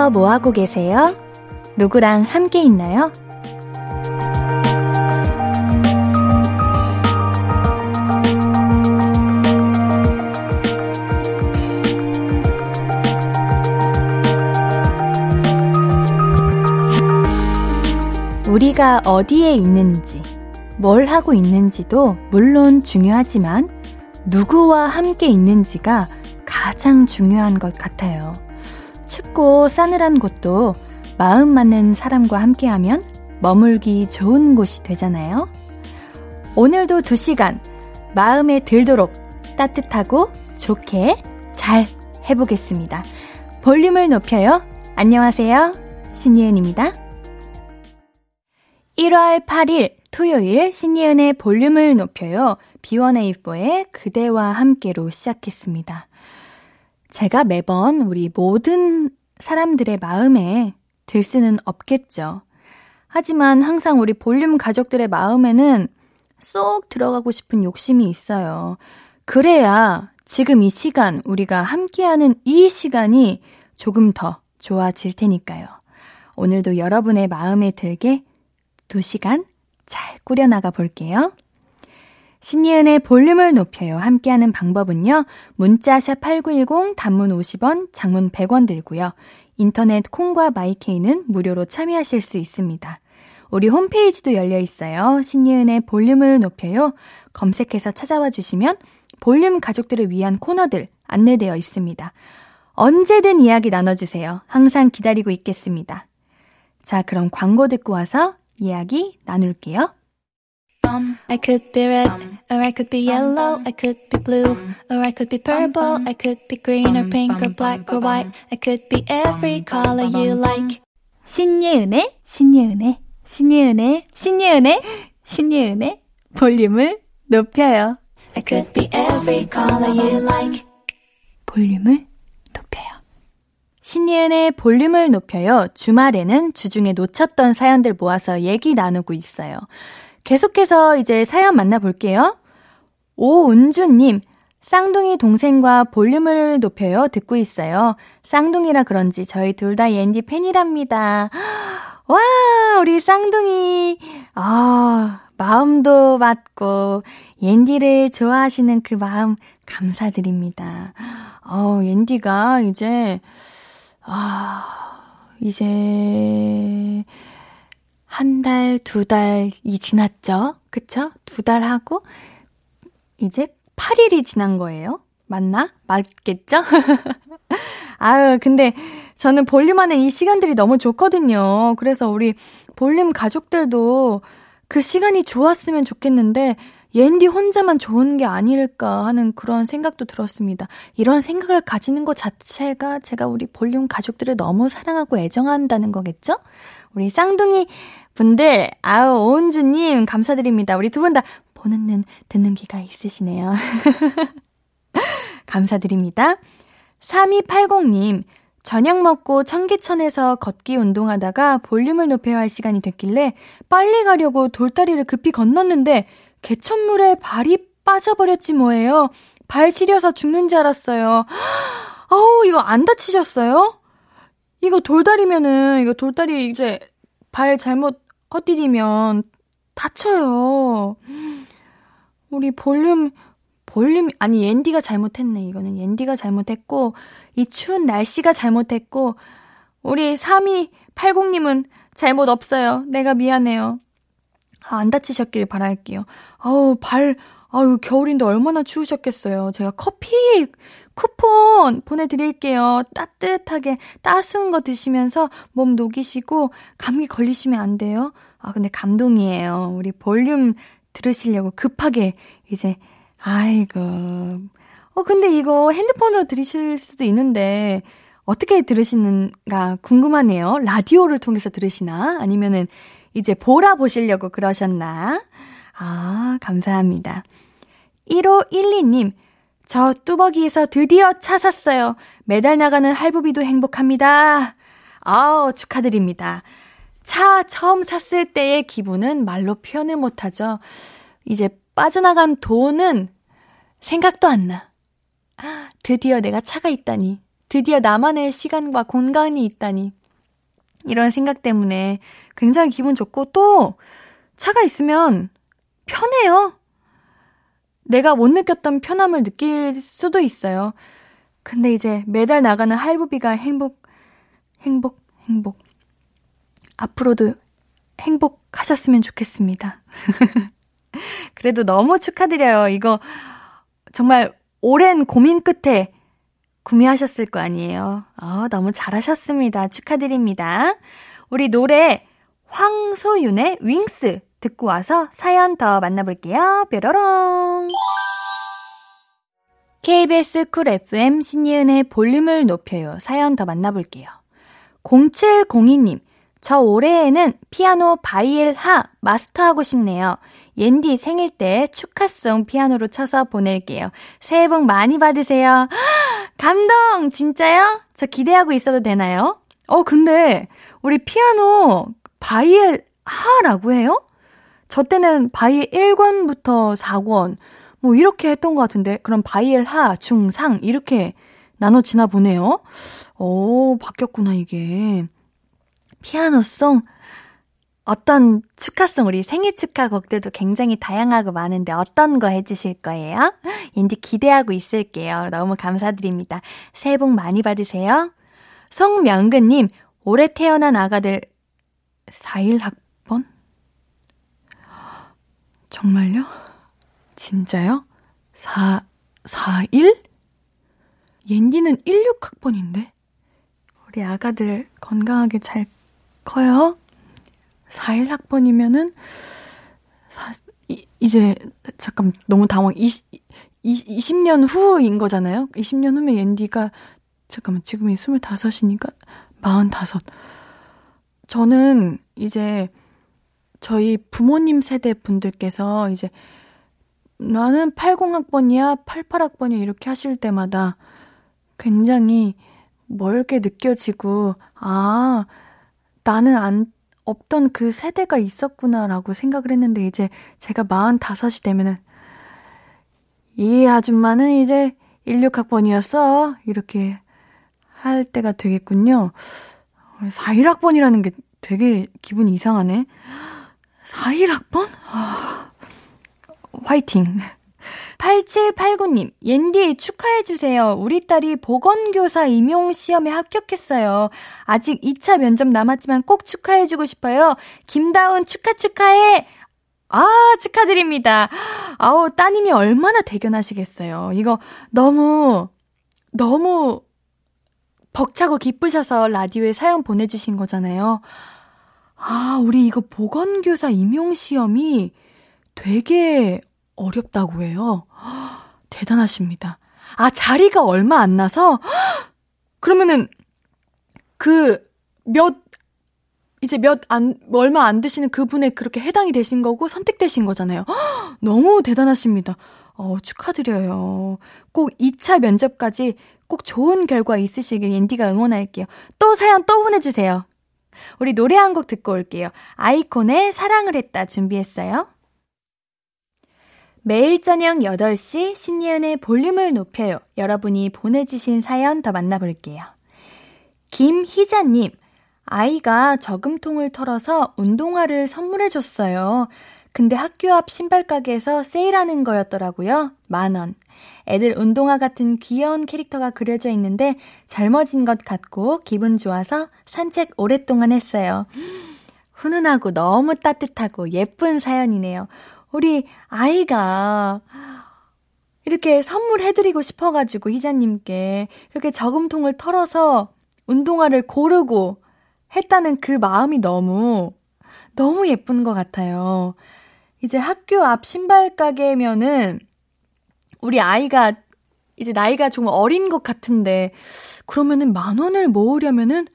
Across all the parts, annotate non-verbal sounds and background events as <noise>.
어디서 뭐 하고 계세요? 누구랑 함께 있나요? 우리가 어디에 있는지, 뭘 하고 있는지도 물론 중요하지만 누구와 함께 있는지가 가장 중요한 것 같아요. 춥고 싸늘한 곳도 마음 맞는 사람과 함께하면 머물기 좋은 곳이 되잖아요. 오늘도 두 시간 마음에 들도록 따뜻하고 좋게 잘 해보겠습니다. 볼륨을 높여요. 안녕하세요. 신예은입니다. 1월 8일 토요일 신예은의 볼륨을 높여요. B1A4의 그대와 함께로 시작했습니다. 제가 매번 우리 모든 사람들의 마음에 들 수는 없겠죠. 하지만 항상 우리 볼륨 가족들의 마음에는 쏙 들어가고 싶은 욕심이 있어요. 그래야 지금 이 시간, 우리가 함께하는 이 시간이 조금 더 좋아질 테니까요. 오늘도 여러분의 마음에 들게 두 시간 잘 꾸려나가 볼게요. 신예은의 볼륨을 높여요. 함께하는 방법은요. 문자샵 8910 단문 50원, 장문 100원 들고요. 인터넷 콩과 마이케이는 무료로 참여하실 수 있습니다. 우리 홈페이지도 열려 있어요. 신예은의 볼륨을 높여요. 검색해서 찾아와 주시면 볼륨 가족들을 위한 코너들 안내되어 있습니다. 언제든 이야기 나눠주세요. 항상 기다리고 있겠습니다. 자, 그럼 광고 듣고 와서 이야기 나눌게요. I could be red, or I could be yellow, I could be blue, or I could be purple, I could be green or pink or black or white, I could be every color you like. 신예은의, 신예은의, 신예은의, 신예은의, 신예은의 볼륨을 높여요. I could be every color you like. 볼륨을 높여요. 신예은의 볼륨을 높여요. 주말에는 주중에 놓쳤던 사연들 모아서 얘기 나누고 있어요. 계속해서 이제 사연 만나볼게요. 오은주님, 쌍둥이 동생과 볼륨을 높여요. 듣고 있어요. 쌍둥이라 그런지 저희 둘 다 옌디 팬이랍니다. <gasps> 와, 우리 쌍둥이. 아, 마음도 맞고, 옌디를 좋아하시는 그 마음 감사드립니다. 어, 옌디가 이제, 아, 이제, 한 달, 두 달이 지났죠? 그쵸? 두 달 하고, 이제 8일이 지난 거예요? 맞나? 맞겠죠? <laughs> 아유, 근데 저는 볼륨 안에 이 시간들이 너무 좋거든요. 그래서 우리 볼륨 가족들도 그 시간이 좋았으면 좋겠는데, 옌디 혼자만 좋은 게 아닐까 하는 그런 생각도 들었습니다. 이런 생각을 가지는 것 자체가 제가 우리 볼륨 가족들을 너무 사랑하고 애정한다는 거겠죠? 우리 쌍둥이 분들, 아우, 오은주님, 감사드립니다. 우리 두 분 다 보는 눈, 듣는 귀가 있으시네요. <laughs> 감사드립니다. 3280님, 저녁 먹고 청계천에서 걷기 운동하다가 볼륨을 높여야 할 시간이 됐길래 빨리 가려고 돌다리를 급히 건넜는데 개천물에 발이 빠져버렸지 뭐예요. 발 시려서 죽는 줄 알았어요. <gasps> 어우, 이거 안 다치셨어요? 이거 돌다리면은, 이거 돌다리 이제 발 잘못 헛디디면 다쳐요. 우리 볼륨, 볼륨, 아니, 옌디가 잘못했네. 이거는 옌디가 잘못했고, 이 추운 날씨가 잘못했고, 우리 3280님은 잘못 없어요. 내가 미안해요. 아, 안 다치셨길 바랄게요. 아우, 발, 아유, 겨울인데 얼마나 추우셨겠어요. 제가 커피 쿠폰 보내드릴게요. 따뜻하게 따스운 거 드시면서 몸 녹이시고 감기 걸리시면 안 돼요. 아, 근데 감동이에요. 우리 볼륨 들으시려고 급하게 이제, 아이고. 어, 근데 이거 핸드폰으로 들으실 수도 있는데, 어떻게 들으시는가 궁금하네요. 라디오를 통해서 들으시나? 아니면은 이제 보라 보시려고 그러셨나? 아, 감사합니다. 1512님, 저 뚜벅이에서 드디어 차 샀어요. 매달 나가는 할부비도 행복합니다. 아우, 축하드립니다. 차 처음 샀을 때의 기분은 말로 표현을 못하죠. 이제 빠져나간 돈은 생각도 안 나. 드디어 내가 차가 있다니. 드디어 나만의 시간과 공간이 있다니. 이런 생각 때문에 굉장히 기분 좋고 또 차가 있으면 편해요. 내가 못 느꼈던 편함을 느낄 수도 있어요. 근데 이제 매달 나가는 할부비가 행복, 행복, 행복. 앞으로도 행복하셨으면 좋겠습니다. <laughs> 그래도 너무 축하드려요. 이거 정말 오랜 고민 끝에 구매하셨을 거 아니에요. 어, 너무 잘하셨습니다. 축하드립니다. 우리 노래 황소윤의 윙스 듣고 와서 사연 더 만나볼게요. 뾰로롱. KBS 쿨 FM 신예은의 볼륨을 높여요. 사연 더 만나볼게요. 0702님, 저 올해에는 피아노 바이엘 하 마스터하고 싶네요. 옌디 생일 때 축하송 피아노로 쳐서 보낼게요. 새해 복 많이 받으세요. <gasps> 감동! 진짜요? 저 기대하고 있어도 되나요? 어, 근데 우리 피아노 바이엘 하라고 해요? 저 때는 바이엘 1권부터 4권 뭐 이렇게 했던 것 같은데 그럼 바이엘 하, 중, 상 이렇게 나눠지나 보네요. 오, 바뀌었구나 이게. 피아노송 어떤 축하송, 우리 생일 축하 곡들도 굉장히 다양하고 많은데 어떤 거 해주실 거예요? 인디 기대하고 있을게요. 너무 감사드립니다. 새해 복 많이 받으세요. 송명근님, 올해 태어난 아가들 4일 학번? 정말요? 진짜요? 4, 4일? 옌디는 16학번인데? 우리 아가들 건강하게 잘 커요? 4일 학번이면은, 사, 이, 이제, 잠깐, 너무 당황. 20, 20 년 후인 거잖아요? 20년 후면 옌디가, 잠깐만, 지금이 25이니까, 45. 저는 이제, 저희 부모님 세대 분들께서 이제, 나는 80학번이야, 88학번이야, 이렇게 하실 때마다 굉장히 멀게 느껴지고, 아, 나는 안, 없던 그 세대가 있었구나라고 생각을 했는데 이제 제가 45이 되면은 이 아줌마는 이제 16학번이었어. 이렇게 할 때가 되겠군요. 41학번이라는 게 되게 기분이 이상하네. 41학번? 아, 화이팅. 8789님, 옌디 축하해주세요. 우리 딸이 보건교사 임용시험에 합격했어요. 아직 2차 면접 남았지만 꼭 축하해주고 싶어요. 김다운 축하 축하해! 아, 축하드립니다. 아우, 따님이 얼마나 대견하시겠어요. 이거 너무, 너무 벅차고 기쁘셔서 라디오에 사연 보내주신 거잖아요. 아, 우리 이거 보건교사 임용시험이 되게 어렵다고 해요. 대단하십니다. 아, 자리가 얼마 안 나서? 그러면은, 그, 몇, 이제 몇 안, 얼마 안 되시는 그분에 그렇게 해당이 되신 거고 선택되신 거잖아요. 너무 대단하십니다. 어, 축하드려요. 꼭 2차 면접까지 꼭 좋은 결과 있으시길 앤디가 응원할게요. 또 사연 또 보내주세요. 우리 노래 한 곡 듣고 올게요. 아이콘의 사랑을 했다 준비했어요. 매일 저녁 8시 신예은의 볼륨을 높여요. 여러분이 보내주신 사연 더 만나볼게요. 김희자님, 아이가 저금통을 털어서 운동화를 선물해줬어요. 근데 학교 앞 신발 가게에서 세일하는 거였더라고요. 만 원. 애들 운동화 같은 귀여운 캐릭터가 그려져 있는데 젊어진 것 같고 기분 좋아서 산책 오랫동안 했어요. 훈훈하고 너무 따뜻하고 예쁜 사연이네요. 우리 아이가 이렇게 선물해드리고 싶어가지고 희자님께 이렇게 저금통을 털어서 운동화를 고르고 했다는 그 마음이 너무, 너무 예쁜 것 같아요. 이제 학교 앞 신발 가게면은 우리 아이가 이제 나이가 좀 어린 것 같은데 그러면은 만 원을 모으려면은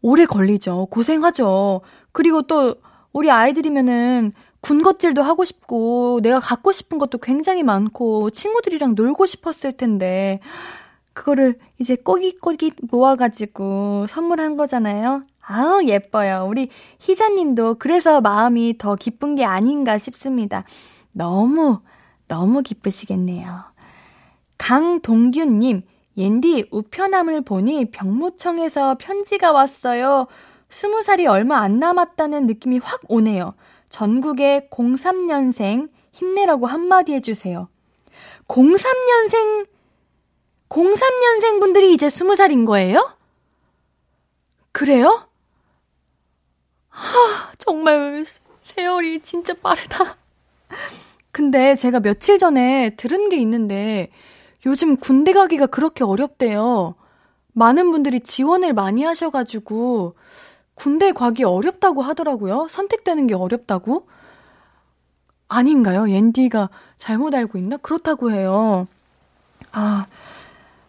오래 걸리죠. 고생하죠. 그리고 또 우리 아이들이면은 군것질도 하고 싶고 내가 갖고 싶은 것도 굉장히 많고 친구들이랑 놀고 싶었을 텐데 그거를 이제 꼬깃꼬깃 모아가지고 선물한 거잖아요. 아우 예뻐요. 우리 희자님도 그래서 마음이 더 기쁜 게 아닌가 싶습니다. 너무 너무 기쁘시겠네요. 강동균님 옌디 우편함을 보니 병무청에서 편지가 왔어요. 스무 살이 얼마 안 남았다는 느낌이 확 오네요. 전국의 03년생 힘내라고 한마디 해주세요. 03년생, 03년생 분들이 이제 스무 살인 거예요? 그래요? 하, 정말 세월이 진짜 빠르다. 근데 제가 며칠 전에 들은 게 있는데 요즘 군대 가기가 그렇게 어렵대요. 많은 분들이 지원을 많이 하셔가지고 군대 가기 어렵다고 하더라고요. 선택되는 게 어렵다고. 아닌가요? 옌디가 잘못 알고 있나? 그렇다고 해요. 아,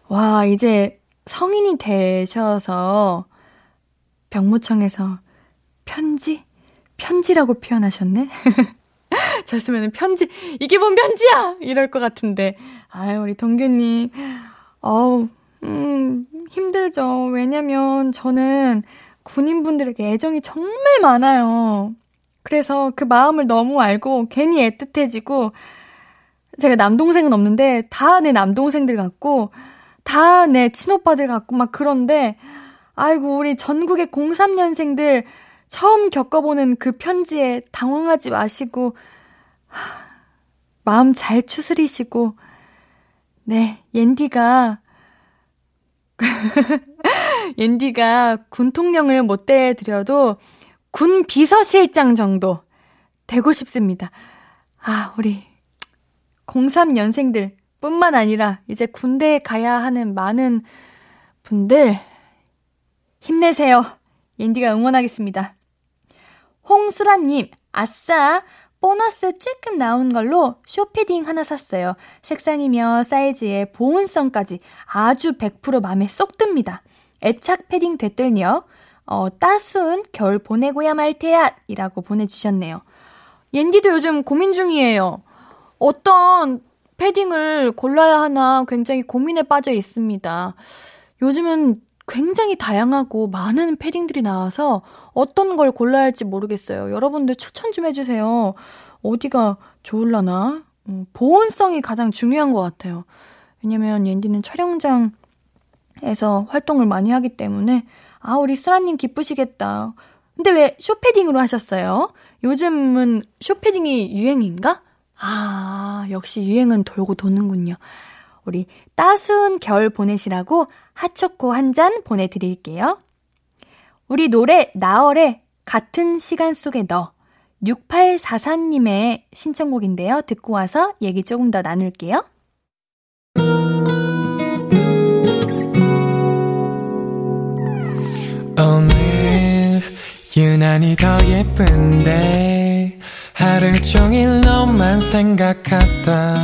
와, 이제 성인이 되셔서 병무청에서 편지? 편지라고 표현하셨네? <laughs> 졌으면 편지, 이게 뭔 편지야! 이럴 것 같은데. 아유, 우리 동규님. 어우, 음, 힘들죠. 왜냐면 저는 군인분들에게 애정이 정말 많아요. 그래서 그 마음을 너무 알고 괜히 애틋해지고, 제가 남동생은 없는데 다 내 남동생들 같고, 다 내 친오빠들 같고 막 그런데, 아이고, 우리 전국의 03년생들 처음 겪어보는 그 편지에 당황하지 마시고, 마음 잘 추스리시고, 네, 옌디가, <laughs> 옌디가 군통령을 못 대드려도 군 비서실장 정도 되고 싶습니다. 아, 우리 03년생들 뿐만 아니라 이제 군대에 가야 하는 많은 분들 힘내세요. 옌디가 응원하겠습니다. 홍수라님, 아싸! 보너스 쬐끔 나온 걸로 쇼패딩 하나 샀어요. 색상이며 사이즈에 보온성까지 아주 100% 맘에 쏙 듭니다. 애착 패딩 됐들녀. 어, 따스운 겨울 보내고야 말 테야! 이라고 보내주셨네요. 옌디도 요즘 고민 중이에요. 어떤 패딩을 골라야 하나 굉장히 고민에 빠져 있습니다. 요즘은 굉장히 다양하고 많은 패딩들이 나와서 어떤 걸 골라야 할지 모르겠어요. 여러분들 추천 좀 해주세요. 어디가 좋을라나? 음, 보온성이 가장 중요한 것 같아요. 왜냐면 옌디는 촬영장에서 활동을 많이 하기 때문에 아 우리 수라님 기쁘시겠다. 근데 왜 쇼패딩으로 하셨어요? 요즘은 쇼패딩이 유행인가? 아 역시 유행은 돌고 도는군요. 우리 따스운 겨울 보내시라고 핫초코 한 잔 보내드릴게요. 우리 노래 나얼의 같은 시간 속에 너 6844님의 신청곡인데요. 듣고 와서 얘기 조금 더 나눌게요. 오늘 유난히 더 예쁜데 하루 종일 너만 생각하다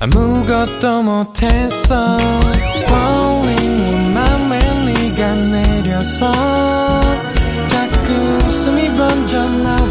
아무것도 못했어 Falling 내 맘에 네가 내려서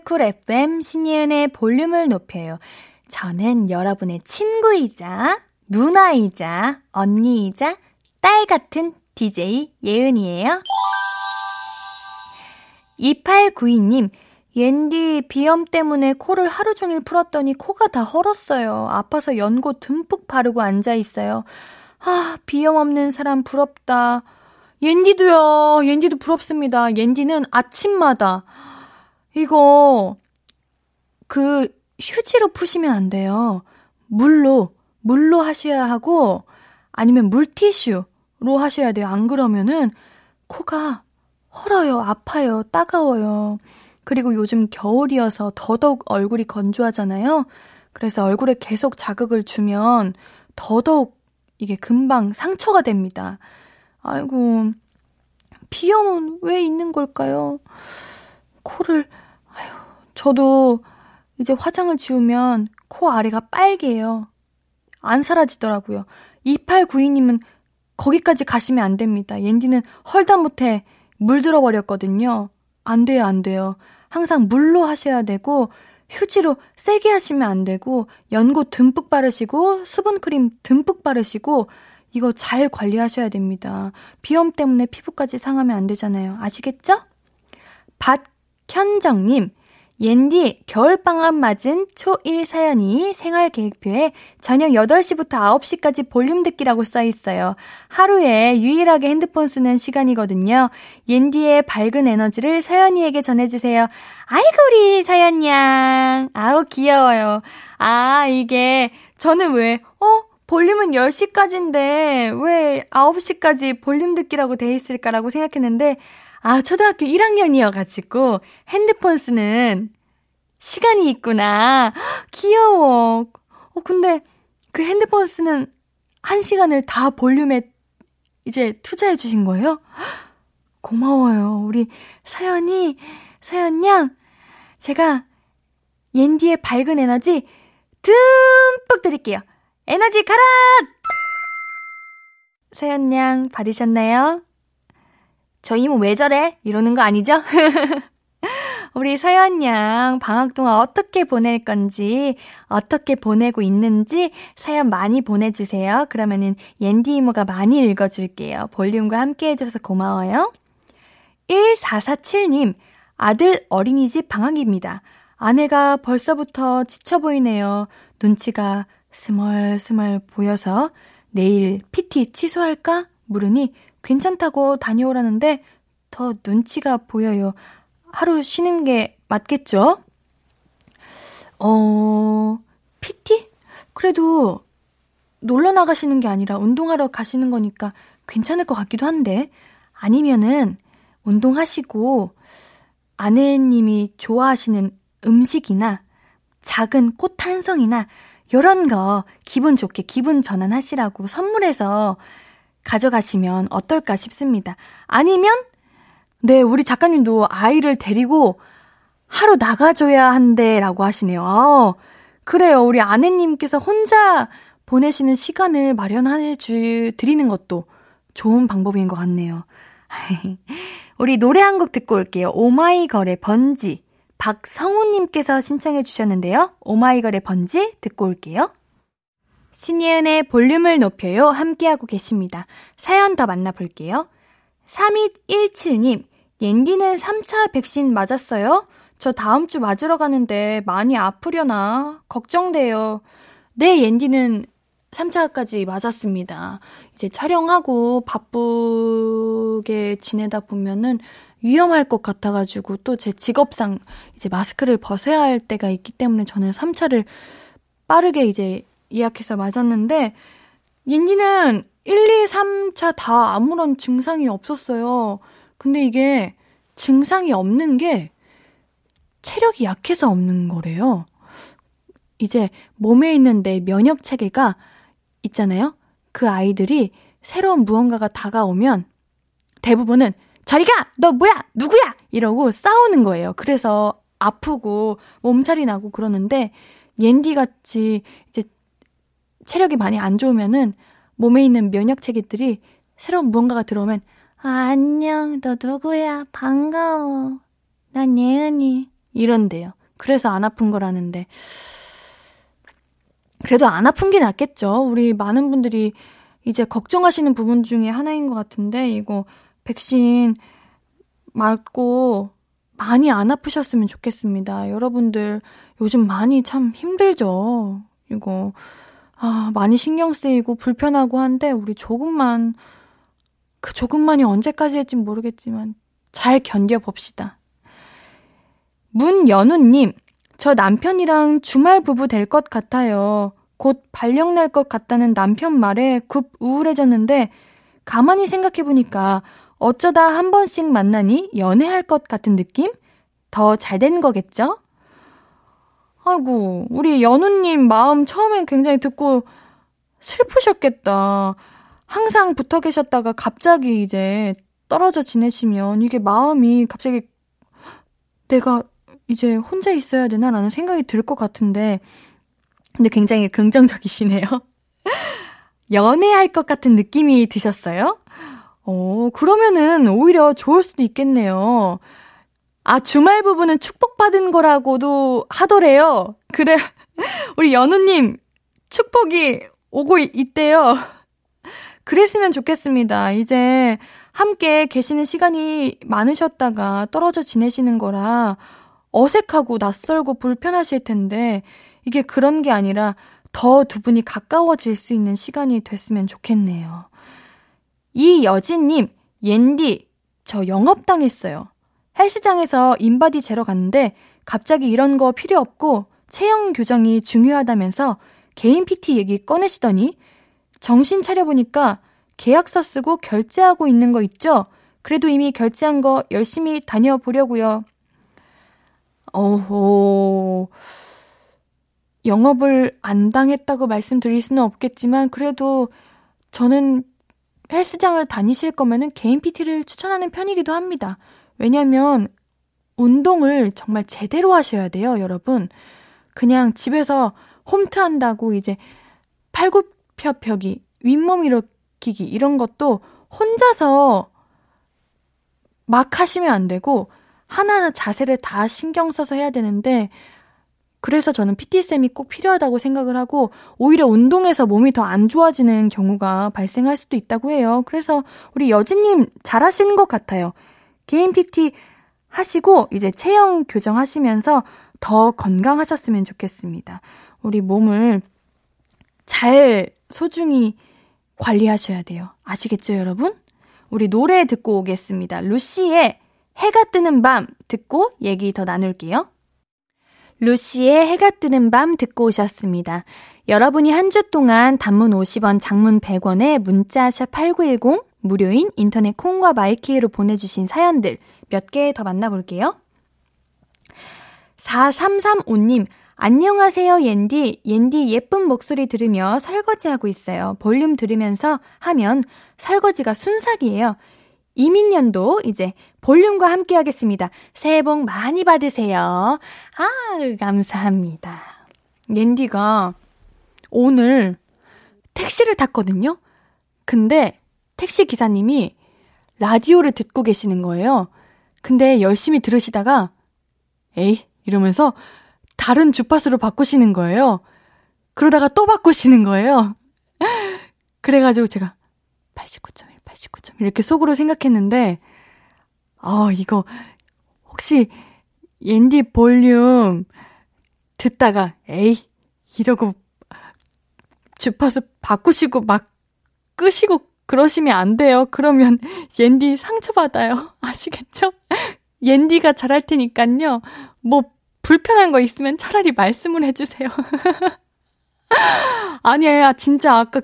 KBS 쿨 FM 신예은의 볼륨을 높여요. 저는 여러분의 친구이자 누나이자 언니이자 딸 같은 DJ 예은이에요. 2892님, 옌디 비염 때문에 코를 하루 종일 풀었더니 코가 다 헐었어요. 아파서 연고 듬뿍 바르고 앉아 있어요. 아, 비염 없는 사람 부럽다. 옌디도요. 옌디도 부럽습니다. 옌디는 아침마다 이거 그 휴지로 푸시면 안 돼요. 물로 물로 하셔야 하고 아니면 물티슈로 하셔야 돼요. 안 그러면은 코가 헐어요. 아파요. 따가워요. 그리고 요즘 겨울이어서 더더욱 얼굴이 건조하잖아요. 그래서 얼굴에 계속 자극을 주면 더더욱 이게 금방 상처가 됩니다. 아이고, 비염은 왜 있는 걸까요? 코를, 저도 이제 화장을 지우면 코 아래가 빨개요. 안 사라지더라고요. 2892님은 거기까지 가시면 안 됩니다. 옌디는 헐다못해 물들어 버렸거든요. 안 돼요, 안 돼요. 항상 물로 하셔야 되고, 휴지로 세게 하시면 안 되고, 연고 듬뿍 바르시고, 수분크림 듬뿍 바르시고, 이거 잘 관리하셔야 됩니다. 비염 때문에 피부까지 상하면 안 되잖아요. 아시겠죠? 박현정님, 옌디 겨울방학 맞은 초1 사연이 생활계획표에 저녁 8시부터 9시까지 볼륨 듣기라고 써 있어요. 하루에 유일하게 핸드폰 쓰는 시간이거든요. 옌디의 밝은 에너지를 서연이에게 전해주세요. 아이고, 우리 서연양. 아우, 귀여워요. 아, 이게, 저는 왜, 어? 볼륨은 10시까지인데, 왜 9시까지 볼륨 듣기라고 돼 있을까라고 생각했는데, 아, 초등학교 1학년이어가지고 핸드폰 쓰는 시간이 있구나. 귀여워. 어, 근데 그 핸드폰 쓰는 한 시간을 다 볼륨에 이제 투자해 주신 거예요? 고마워요. 우리 사연이, 사연 양, 제가 옌디의 밝은 에너지 듬뿍 드릴게요. 에너지 가라! 사연 양 받으셨나요? 저 이모 왜 저래? 이러는 거 아니죠? <laughs> 우리 서연 양 방학 동안 어떻게 보낼 건지, 어떻게 보내고 있는지 사연 많이 보내주세요. 그러면은 옌디 이모가 많이 읽어줄게요. 볼륨과 함께 해줘서 고마워요. 1447님, 아들 어린이집 방학입니다. 아내가 벌써부터 지쳐 보이네요. 눈치가 스멀스멀 보여서 내일 PT 취소할까? 물으니 괜찮다고 다녀오라는데 더 눈치가 보여요. 하루 쉬는 게 맞겠죠? 어, PT? 그래도 놀러 나가시는 게 아니라 운동하러 가시는 거니까 괜찮을 것 같기도 한데, 아니면은 운동하시고 아내님이 좋아하시는 음식이나 작은 꽃 한 송이나 요런 거 기분 좋게 기분 전환하시라고 선물해서 가져가시면 어떨까 싶습니다. 아니면 네, 우리 작가님도 아이를 데리고 하루 나가줘야 한대 라고 하시네요. 아, 그래요. 우리 아내님께서 혼자 보내시는 시간을 마련해 주, 드리는 것도 좋은 방법인 것 같네요. <laughs> 우리 노래 한 곡 듣고 올게요. 오마이걸의 번지. 박성우님께서 신청해 주셨는데요. 오마이걸의 번지 듣고 올게요. 신예은의 볼륨을 높여요. 함께하고 계십니다. 사연 더 만나볼게요. 3217님, 옌디는 3차 백신 맞았어요? 저 다음 주 맞으러 가는데 많이 아프려나? 걱정돼요. 네, 옌디는 3차까지 맞았습니다. 이제 촬영하고 바쁘게 지내다 보면은 위험할 것 같아가지고 또 제 직업상 이제 마스크를 벗어야 할 때가 있기 때문에 저는 3차를 빠르게 이제 예약해서 맞았는데 옌디는 1, 2, 3차 다 아무런 증상이 없었어요. 근데 이게 증상이 없는 게 체력이 약해서 없는 거래요. 이제 몸에 있는 내 면역 체계가 있잖아요. 그 아이들이 새로운 무언가가 다가오면 대부분은 저리가! 너 뭐야! 누구야! 이러고 싸우는 거예요. 그래서 아프고 몸살이 나고 그러는데 옌디 같이 이제 체력이 많이 안 좋으면은 몸에 있는 면역 체계들이 새로운 무언가가 들어오면 아, 안녕, 너 누구야? 반가워. 난 예은이. 이런데요. 그래서 안 아픈 거라는데. 그래도 안 아픈 게 낫겠죠. 우리 많은 분들이 이제 걱정하시는 부분 중에 하나인 것 같은데, 이거 백신 맞고 많이 안 아프셨으면 좋겠습니다. 여러분들 요즘 많이 참 힘들죠. 이거, 아, 많이 신경 쓰이고 불편하고 한데, 우리 조금만 그 조금만이 언제까지 일진 모르겠지만 잘 견뎌 봅시다. 문연우 님, 저 남편이랑 주말 부부 될 것 같아요. 곧 발령 날 것 같다는 남편 말에 급 우울해졌는데 가만히 생각해 보니까 어쩌다 한 번씩 만나니 연애할 것 같은 느낌? 더잘 되는 거겠죠? 아이고, 우리 연우님 마음 처음엔 굉장히 듣고 슬프셨겠다. 항상 붙어 계셨다가 갑자기 이제 떨어져 지내시면 이게 마음이 갑자기 내가 이제 혼자 있어야 되나라는 생각이 들 것 같은데 근데 굉장히 긍정적이시네요. <laughs> 연애할 것 같은 느낌이 드셨어요? 어, 그러면은 오히려 좋을 수도 있겠네요. 아, 주말 부부는 축복받은 거라고도 하더래요. 그래, <laughs> 우리 연우님, 축복이 오고 있대요. 그랬으면 좋겠습니다. 이제 함께 계시는 시간이 많으셨다가 떨어져 지내시는 거라 어색하고 낯설고 불편하실 텐데 이게 그런 게 아니라 더 두 분이 가까워질 수 있는 시간이 됐으면 좋겠네요. 이여진님, 옌디, 저 영업당했어요. 헬스장에서 인바디 재러 갔는데 갑자기 이런 거 필요 없고 체형 교정이 중요하다면서 개인 PT 얘기 꺼내시더니 정신 차려보니까 계약서 쓰고 결제하고 있는 거 있죠? 그래도 이미 결제한 거 열심히 다녀보려고요. 어호. 영업을 안 당했다고 말씀드릴 수는 없겠지만 그래도 저는 헬스장을 다니실 거면은 개인 PT를 추천하는 편이기도 합니다. 왜냐면 운동을 정말 제대로 하셔야 돼요, 여러분. 그냥 집에서 홈트 한다고 이제 팔굽혀펴기, 윗몸 일으키기 이런 것도 혼자서 막 하시면 안 되고 하나하나 자세를 다 신경 써서 해야 되는데 그래서 저는 PT쌤이 꼭 필요하다고 생각을 하고 오히려 운동에서 몸이 더 안 좋아지는 경우가 발생할 수도 있다고 해요. 그래서 우리 여진님 잘하시는 것 같아요. 개인 PT 하시고 이제 체형 교정하시면서 더 건강하셨으면 좋겠습니다. 우리 몸을 잘 소중히 관리하셔야 돼요. 아시겠죠, 여러분? 우리 노래 듣고 오겠습니다. 루시의 해가 뜨는 밤 듣고 얘기 더 나눌게요. 루시의 해가 뜨는 밤 듣고 오셨습니다. 여러분이 한 주 동안 단문 50원, 장문 100원에 문자샵 8910 무료인 인터넷 콩과 마이키로 보내주신 사연들 몇 개 더 만나볼게요. 4335님, 안녕하세요, 옌디. 옌디 예쁜 목소리 들으며 설거지하고 있어요. 볼륨 들으면서 하면 설거지가 순삭이에요. 이민년도 이제 볼륨과 함께 하겠습니다. 새해 복 많이 받으세요. 아, 감사합니다. 옌디가 오늘 택시를 탔거든요? 근데 택시 기사님이 라디오를 듣고 계시는 거예요. 근데 열심히 들으시다가, 에이, 이러면서 다른 주파수로 바꾸시는 거예요. 그러다가 또 바꾸시는 거예요. <laughs> 그래가지고 제가 89.1, 89.1 이렇게 속으로 생각했는데, 어, 이거 혹시 옌디 볼륨 듣다가 에이 이러고 주파수 바꾸시고 막 끄시고 그러시면 안 돼요. 그러면 <laughs> 옌디 상처받아요. <laughs> 아시겠죠? 옌디가 잘할 테니까요. 뭐 불편한 거 있으면 차라리 말씀을 해주세요. <laughs> 아니에요. 진짜 아까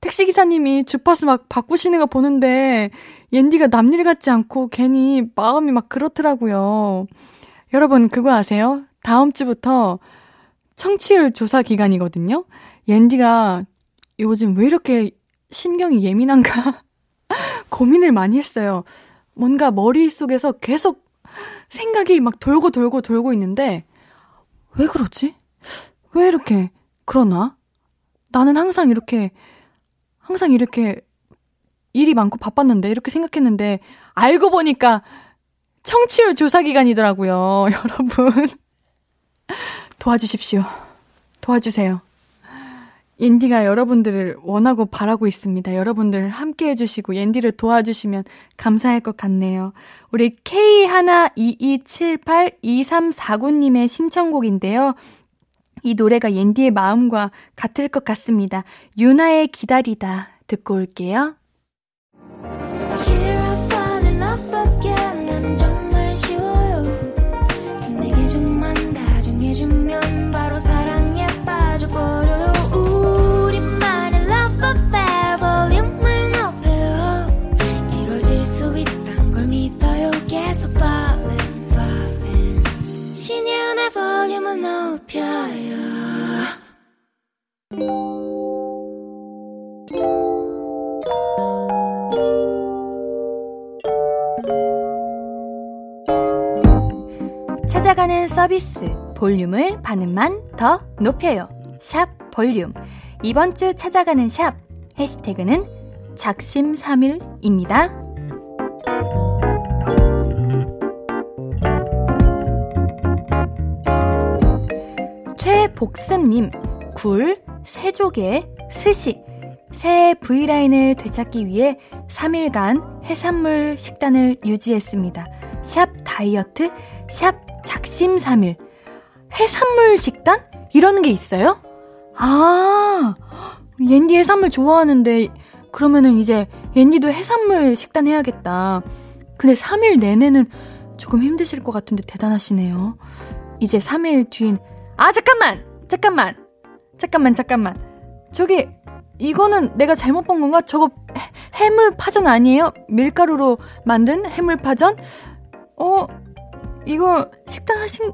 택시기사님이 주파수 막 바꾸시는 거 보는데 옌디가 남일 같지 않고 괜히 마음이 막 그렇더라고요. 여러분 그거 아세요? 다음 주부터 청취율 조사 기간이거든요. 옌디가 요즘 왜 이렇게 신경이 예민한가 <laughs> 고민을 많이 했어요. 뭔가 머릿속에서 계속 생각이 막 돌고 돌고 돌고 있는데 왜 그러지? 왜 이렇게 그러나? 나는 항상 이렇게 항상 이렇게 일이 많고 바빴는데 이렇게 생각했는데 알고 보니까 청취율 조사 기간이더라고요. <laughs> 여러분 도와주십시오. 도와주세요. 옌디가 여러분들을 원하고 바라고 있습니다. 여러분들 함께 해주시고 옌디를 도와주시면 감사할 것 같네요. 우리 K122782349님의 신청곡인데요. 이 노래가 옌디의 마음과 같을 것 같습니다. 유나의 기다리다 듣고 올게요. 높여요. 찾아가는 서비스 볼륨을 반음만 더 높여요. 샵 볼륨. 이번 주 찾아가는 샵 해시태그는 작심3일입니다. 복습님, 굴, 새조개, 스시, 새 V라인을 되찾기 위해 3일간 해산물 식단을 유지했습니다. 샵 다이어트, 샵 작심 3일. 해산물 식단? 이러는 게 있어요? 아, 옌디 해산물 좋아하는데, 그러면은 이제 옌디도 해산물 식단 해야겠다. 근데 3일 내내는 조금 힘드실 것 같은데 대단하시네요. 이제 3일 뒤인, 아, 잠깐만! 잠깐만! 잠깐만, 잠깐만. 저기, 이거는 내가 잘못 본 건가? 저거 해, 물 파전 아니에요? 밀가루로 만든 해물 파전? 어, 이거 식당 하신,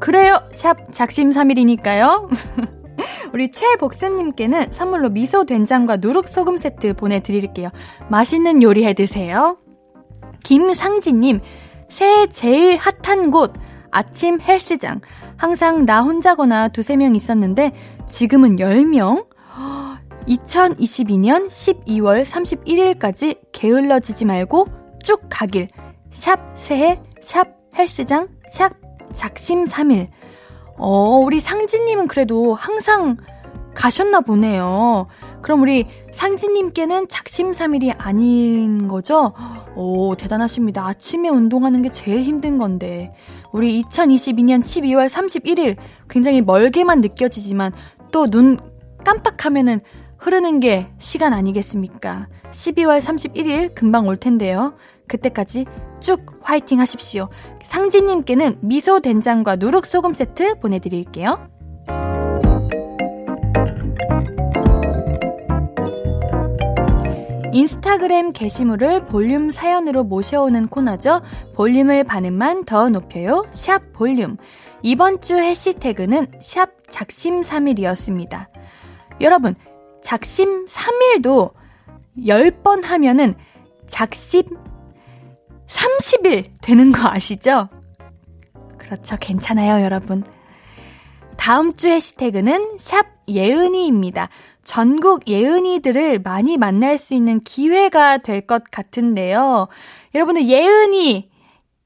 그래요. 샵 작심3일이니까요. <laughs> 우리 최복선님께는 선물로 미소 된장과 누룩 소금 세트 보내드릴게요. 맛있는 요리 해 드세요. 김상진님, 새해 제일 핫한 곳, 아침 헬스장. 항상 나 혼자거나 두세 명 있었는데, 지금은 10명? 2022년 12월 31일까지 게을러지지 말고 쭉 가길. 샵 새해, 샵 헬스장, 샵 작심 3일. 어, 우리 상진님은 그래도 항상 가셨나 보네요. 그럼 우리 상진님께는 작심 3일이 아닌 거죠? 오, 대단하십니다. 아침에 운동하는 게 제일 힘든 건데. 우리 2022년 12월 31일 굉장히 멀게만 느껴지지만 또 눈 깜빡하면은 흐르는 게 시간 아니겠습니까? 12월 31일 금방 올 텐데요. 그때까지 쭉 화이팅 하십시오. 상진님께는 미소 된장과 누룩 소금 세트 보내드릴게요. 인스타그램 게시물을 볼륨 사연으로 모셔오는 코너죠. 볼륨을 반음만 더 높여요. 샵 볼륨. 이번 주 해시태그는 샵 작심3일이었습니다. 여러분, 작심 3일도 10번 하면은 작심 30일 되는 거 아시죠? 그렇죠. 괜찮아요, 여러분. 다음 주 해시태그는 샵 예은이입니다. 전국 예은이들을 많이 만날 수 있는 기회가 될 것 같은데요. 여러분들 예은이,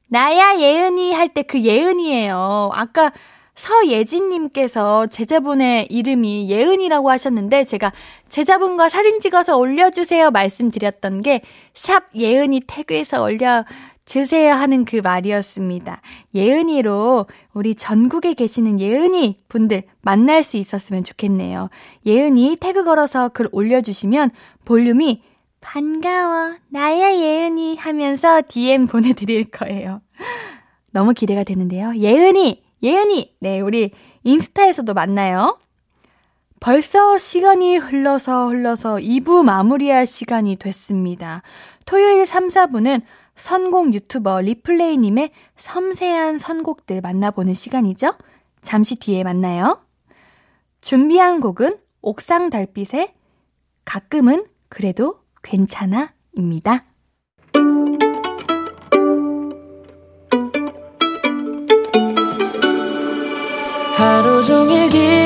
나야 예은이 할 때 그 예은이에요. 아까 서예진님께서 제자분의 이름이 예은이라고 하셨는데 제가 제자분과 사진 찍어서 올려주세요 말씀드렸던 게 샵 예은이 태그에서 올려 주세요 하는 그 말이었습니다. 예은이로 우리 전국에 계시는 예은이 분들 만날 수 있었으면 좋겠네요. 예은이 태그 걸어서 글 올려주시면 볼륨이 반가워 나야 예은이 하면서 DM 보내드릴 거예요. 너무 기대가 되는데요. 예은이 예은이, 네, 우리 인스타에서도 만나요. 벌써 시간이 흘러서 흘러서 2부 마무리할 시간이 됐습니다. 토요일 3, 4부는 선곡 유튜버 리플레이님의 섬세한 선곡들 만나보는 시간이죠. 잠시 뒤에 만나요. 준비한 곡은 옥상 달빛의 가끔은 그래도 괜찮아 입니다. 하루 종일 기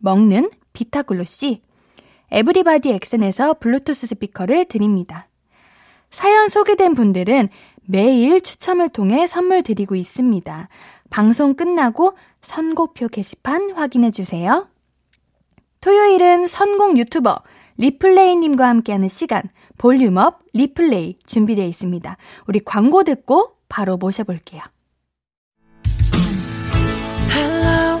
먹는 비타글로시 에브리바디 엑센에서 블루투스 스피커를 드립니다. 사연 소개된 분들은 매일 추첨을 통해 선물 드리고 있습니다. 방송 끝나고 선곡표 게시판 확인해 주세요. 토요일은 선곡 유튜버 리플레이님과 함께하는 시간 볼륨업 리플레이 준비되어 있습니다. 우리 광고 듣고 바로 모셔볼게요. Hello.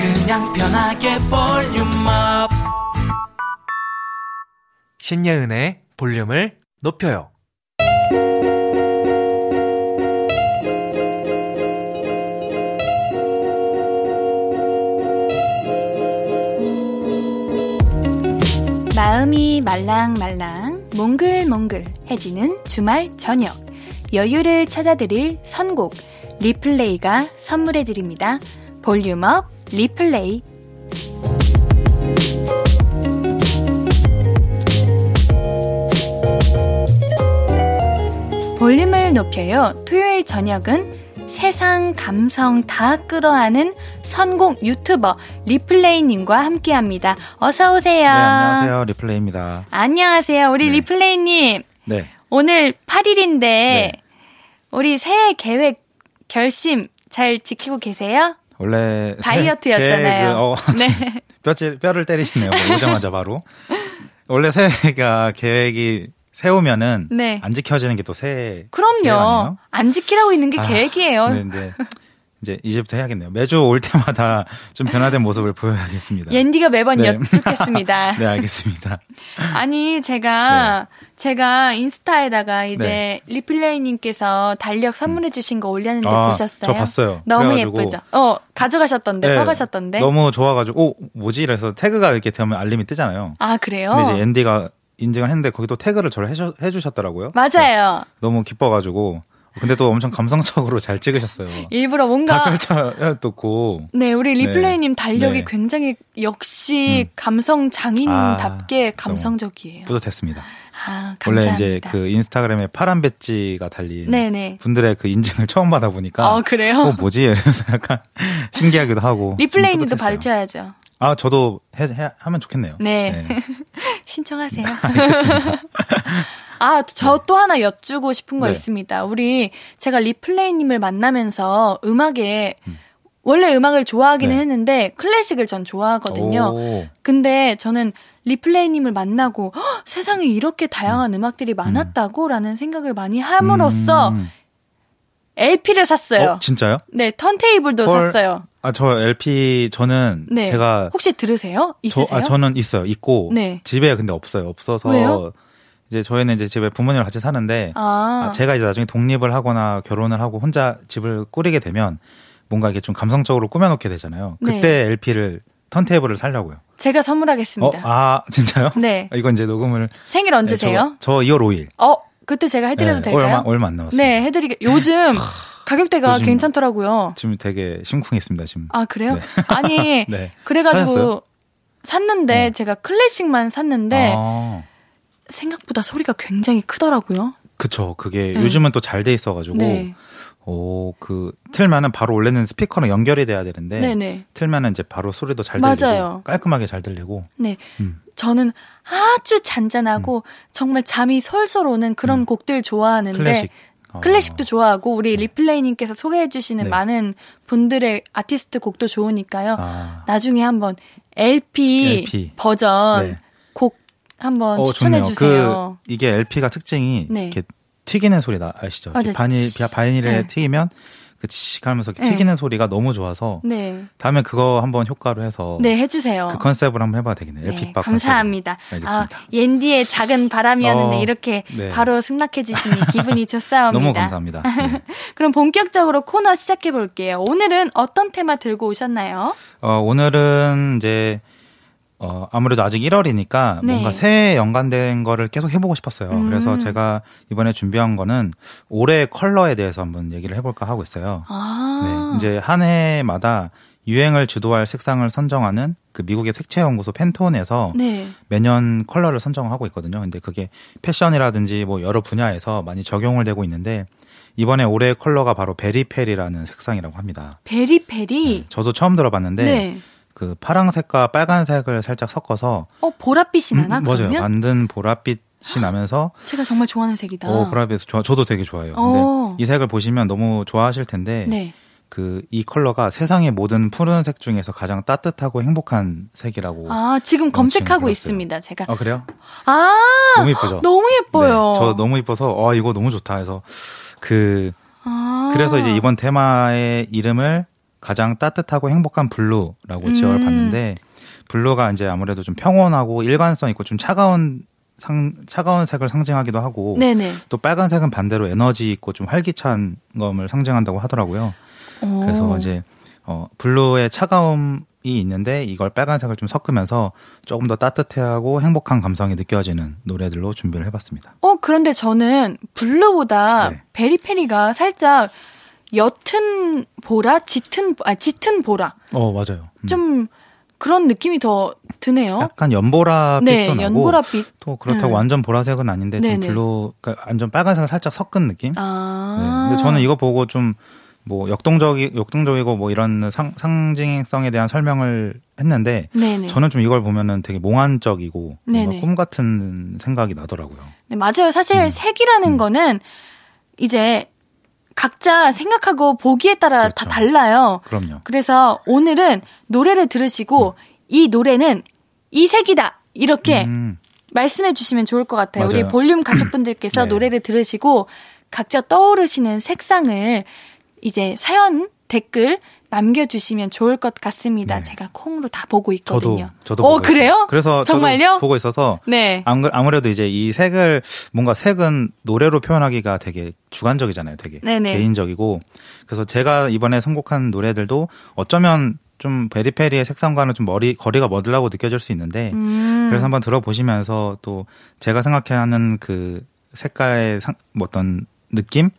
그냥 편하게 볼륨업. 신예은의 볼륨을 높여요. 마음이 말랑말랑 몽글몽글 해지는 주말 저녁 여유를 찾아드릴 선곡 리플레이가 선물해드립니다. 볼륨업 리플레이 볼륨을 높여요. 토요일 저녁은 세상 감성 다 끌어안는 선곡 유튜버 리플레이님과 함께합니다. 어서 오세요. 네, 안녕하세요. 리플레이입니다. 안녕하세요. 우리 네. 리플레이님. 네. 오늘 8일인데 네. 우리 새해 계획 결심 잘 지키고 계세요? 원래 다이어트였잖아요. 그, 어, <laughs> 네. <laughs> 뼈질 뼈를 때리시네요. 뭐 오자마자 바로. 원래 새해가 계획이 세우면은 네. 안 지켜지는 게 또 새해. 그럼요. 안 지키라고 있는 게 아, 계획이에요. 네, 네. 이제 이제부터 해야겠네요. 매주 올 때마다 <laughs> 좀 변화된 모습을 보여야겠습니다. 옌디가 매번 네. 여쭙겠습니다. <laughs> 네, 알겠습니다. 아니, 제가, 네. 제가 인스타에다가 이제 네. 리플레이님께서 달력 선물해 주신 거 올렸는데 아, 보셨어요? 저 봤어요. 너무 예쁘죠? 어, 가져가셨던데, 네, 퍼가셨던데? 너무 좋아가지고, 오, 뭐지? 이래서 태그가 이렇게 되면 알림이 뜨잖아요. 아, 그래요? 근데 이제 앤디가 인증을 했는데 거기 또 태그를 저를 해주셨더라고요. 맞아요. 너무 기뻐가지고 근데 또 엄청 감성적으로 잘 찍으셨어요. 일부러 뭔가 다 펼쳐놓고. 네, 우리 네. 리플레이님 달력이 네. 굉장히 역시 음. 감성 장인답게 아, 감성적이에요. 뿌듯했습니다. 아, 원래 이제 그 인스타그램에 파란 배지가 달린 네네. 분들의 그 인증을 처음 받아 보니까 어, 그래요? 어, 뭐지? 이러면서 약간 <laughs> 신기하기도 하고 리플레이님도 받으셔야죠. 아, 저도 해, 해 하면 좋겠네요. 네. 네. <laughs> 신청하세요. <laughs> 알겠습니다. 아, 저또 네. 하나 여쭈고 싶은 거 네. 있습니다. 우리 제가 리플레이님을 만나면서 음악에 음. 원래 음악을 좋아하기는 네. 했는데 클래식을 전 좋아하거든요. 오. 근데 저는 리플레이님을 만나고 허, 세상에 이렇게 다양한 음. 악들이 많았다고라는 생각을 많이 함으로써 음. LP를 샀어요. 어, 진짜요? 네, 턴테이블도 헐. 샀어요. 아, 저 LP 저는 네. 제가 혹시 들으세요? 있으세요? 저, 아, 저는 있어요. 있고 네. 집에 근데 없어요. 없어서 왜요? 이제 저희는 이제 집에 부모님과 같이 사는데 아. 아. 제가 이제 나중에 독립을 하거나 결혼을 하고 혼자 집을 꾸리게 되면 뭔가 이렇게 좀 감성적으로 꾸며놓게 되잖아요. 네. 그때 네. LP를 턴테이블을 살려고요. 제가 선물하겠습니다. 어? 아 진짜요? 네. 아, <laughs> 이건 이제 녹음을 생일 언제세요? 네, 저, 저 2월 5일. 어 그때 제가 해드려도 네, 될까요? 얼마 얼마 안 남았어요. 네, 해드리게. 요즘 가격대가 요즘, 괜찮더라고요. 지금 되게 심쿵했습니다 지금. 아 그래요? 네. <laughs> 아니 <laughs> 네. 그래가지고 찾았어요? 샀는데 어. 제가 클래식만 샀는데 아. 생각보다 소리가 굉장히 크더라고요. 그쵸. 그게 네. 요즘은 또 잘 돼 있어가지고. 네. 오, 그, 틀면은 바로 원래는 스피커랑 연결이 돼야 되는데. 네네. 틀면은 이제 바로 소리도 잘 들리고. 맞아요. 깔끔하게 잘 들리고. 네. 음. 저는 아주 잔잔하고 음. 정말 잠이 솔솔 오는 그런 음. 곡들 좋아하는데. 클래식. 어. 클래식도 좋아하고 우리 네. 리플레이님께서 소개해주시는 네. 많은 분들의 아티스트 곡도 좋으니까요. 아. 나중에 한번 LP, LP. 버전 네. 곡 한번 어, 추천해 주세요. 그 이게 LP가 특징이 네. 이렇게 튀기는 소리 나 아시죠? 맞아. 바닐 바닐에 네. 튀기면 그 치 하면서 네. 튀기는 소리가 너무 좋아서 네. 다음에 그거 한번 효과로 해서 네 해주세요. 그 컨셉을 한번 해봐야 되겠네요. 네, LP 감사합니다. 아, 옌디의 작은 바람이었는데 어, 이렇게 네. 바로 승낙해 주시니 기분이 좋사옵니다. <laughs> 너무 감사합니다. 네. <laughs> 그럼 본격적으로 코너 시작해 볼게요. 오늘은 어떤 테마 들고 오셨나요? 어, 오늘은 이제 어, 아무래도 아직 1월이니까 네. 뭔가 새해 연관된 거를 계속 해보고 싶었어요. 음. 그래서 제가 이번에 준비한 거는 올해 컬러에 대해서 한번 얘기를 해볼까 하고 있어요. 아. 네. 이제 한 해마다 유행을 주도할 색상을 선정하는 그 미국의 색채 연구소 팬톤에서 네. 매년 컬러를 선정하고 있거든요. 근데 그게 패션이라든지 뭐 여러 분야에서 많이 적용을 되고 있는데 이번에 올해 컬러가 바로 Very Peri라는 색상이라고 합니다. 베리페리? 네, 저도 처음 들어봤는데 네. 그 파랑색과 빨간색을 살짝 섞어서 어 보랏빛이 나나 음, 맞아요. 만든 보랏빛이 나면서 제가 정말 좋아하는 색이다. 어 보랏빛 저, 저도 되게 좋아해요. 근데 어. 이 색을 보시면 너무 좋아하실 텐데 네. 그이 컬러가 세상의 모든 푸른색 중에서 가장 따뜻하고 행복한 색이라고. 아 지금 검색하고 있습니다. 제가. 아 그래요? 아 너무 예쁘죠. 너무 예뻐요. 네, 저 너무 예뻐서 아 이거 너무 좋다 해서 그 아. 그래서 이제 이번 테마의 이름을 가장 따뜻하고 행복한 블루라고 음. 지어를 봤는데 블루가 이제 아무래도 좀 평온하고 일관성 있고 좀 차가운 상, 차가운 색을 상징하기도 하고 네네. 또 빨간색은 반대로 에너지 있고 좀 활기찬 것을 상징한다고 하더라고요. 오. 그래서 이제 어 블루의 차가움이 있는데 이걸 빨간색을 좀 섞으면서 조금 더 따뜻해하고 행복한 감성이 느껴지는 노래들로 준비를 해봤습니다. 어 그런데 저는 블루보다 네. Very Peri가 살짝 옅은 보라, 짙은 아 짙은 보라. 어 맞아요. 음. 좀 그런 느낌이 더 드네요. 약간 연보라빛도 네, 나고 연보라빛. 또 그렇다고 네. 완전 보라색은 아닌데 좀 블루 그러니까 완전 빨간색을 살짝 섞은 느낌. 아. 네. 근데 저는 이거 보고 좀 뭐 역동적이 역동적이고 뭐 이런 상, 상징성에 대한 설명을 했는데 네네. 저는 좀 이걸 보면은 되게 몽환적이고 뭔가 꿈 같은 생각이 나더라고요. 네, 맞아요. 사실 음. 색이라는 음. 거는 이제 각자 생각하고 보기에 따라 그렇죠. 다 달라요. 그럼요. 그래서 오늘은 노래를 들으시고 음. 이 노래는 이 색이다. 이렇게 음. 말씀해 주시면 좋을 것 같아요. 맞아요. 우리 볼륨 <clears throat> 가족분들께서 네. 노래를 들으시고 각자 떠오르시는 색상을 이제 사연 댓글 남겨주시면 좋을 것 같습니다. 네. 제가 콩으로 다 보고 있거든요. 저도, 저도 어, 그래요? 있어요. 그래서 정말요? 보고 있어서 네. 아무래도 이제 이 색을 뭔가 색은 노래로 표현하기가 되게 주관적이잖아요. 되게 네네. 개인적이고 그래서 제가 이번에 선곡한 노래들도 어쩌면 좀 베리페리의 색상과는 좀 머리 거리가 멀다고 느껴질 수 있는데 음. 그래서 한번 들어보시면서 또 제가 생각하는 그 색깔의 상, 뭐 어떤 느낌 음.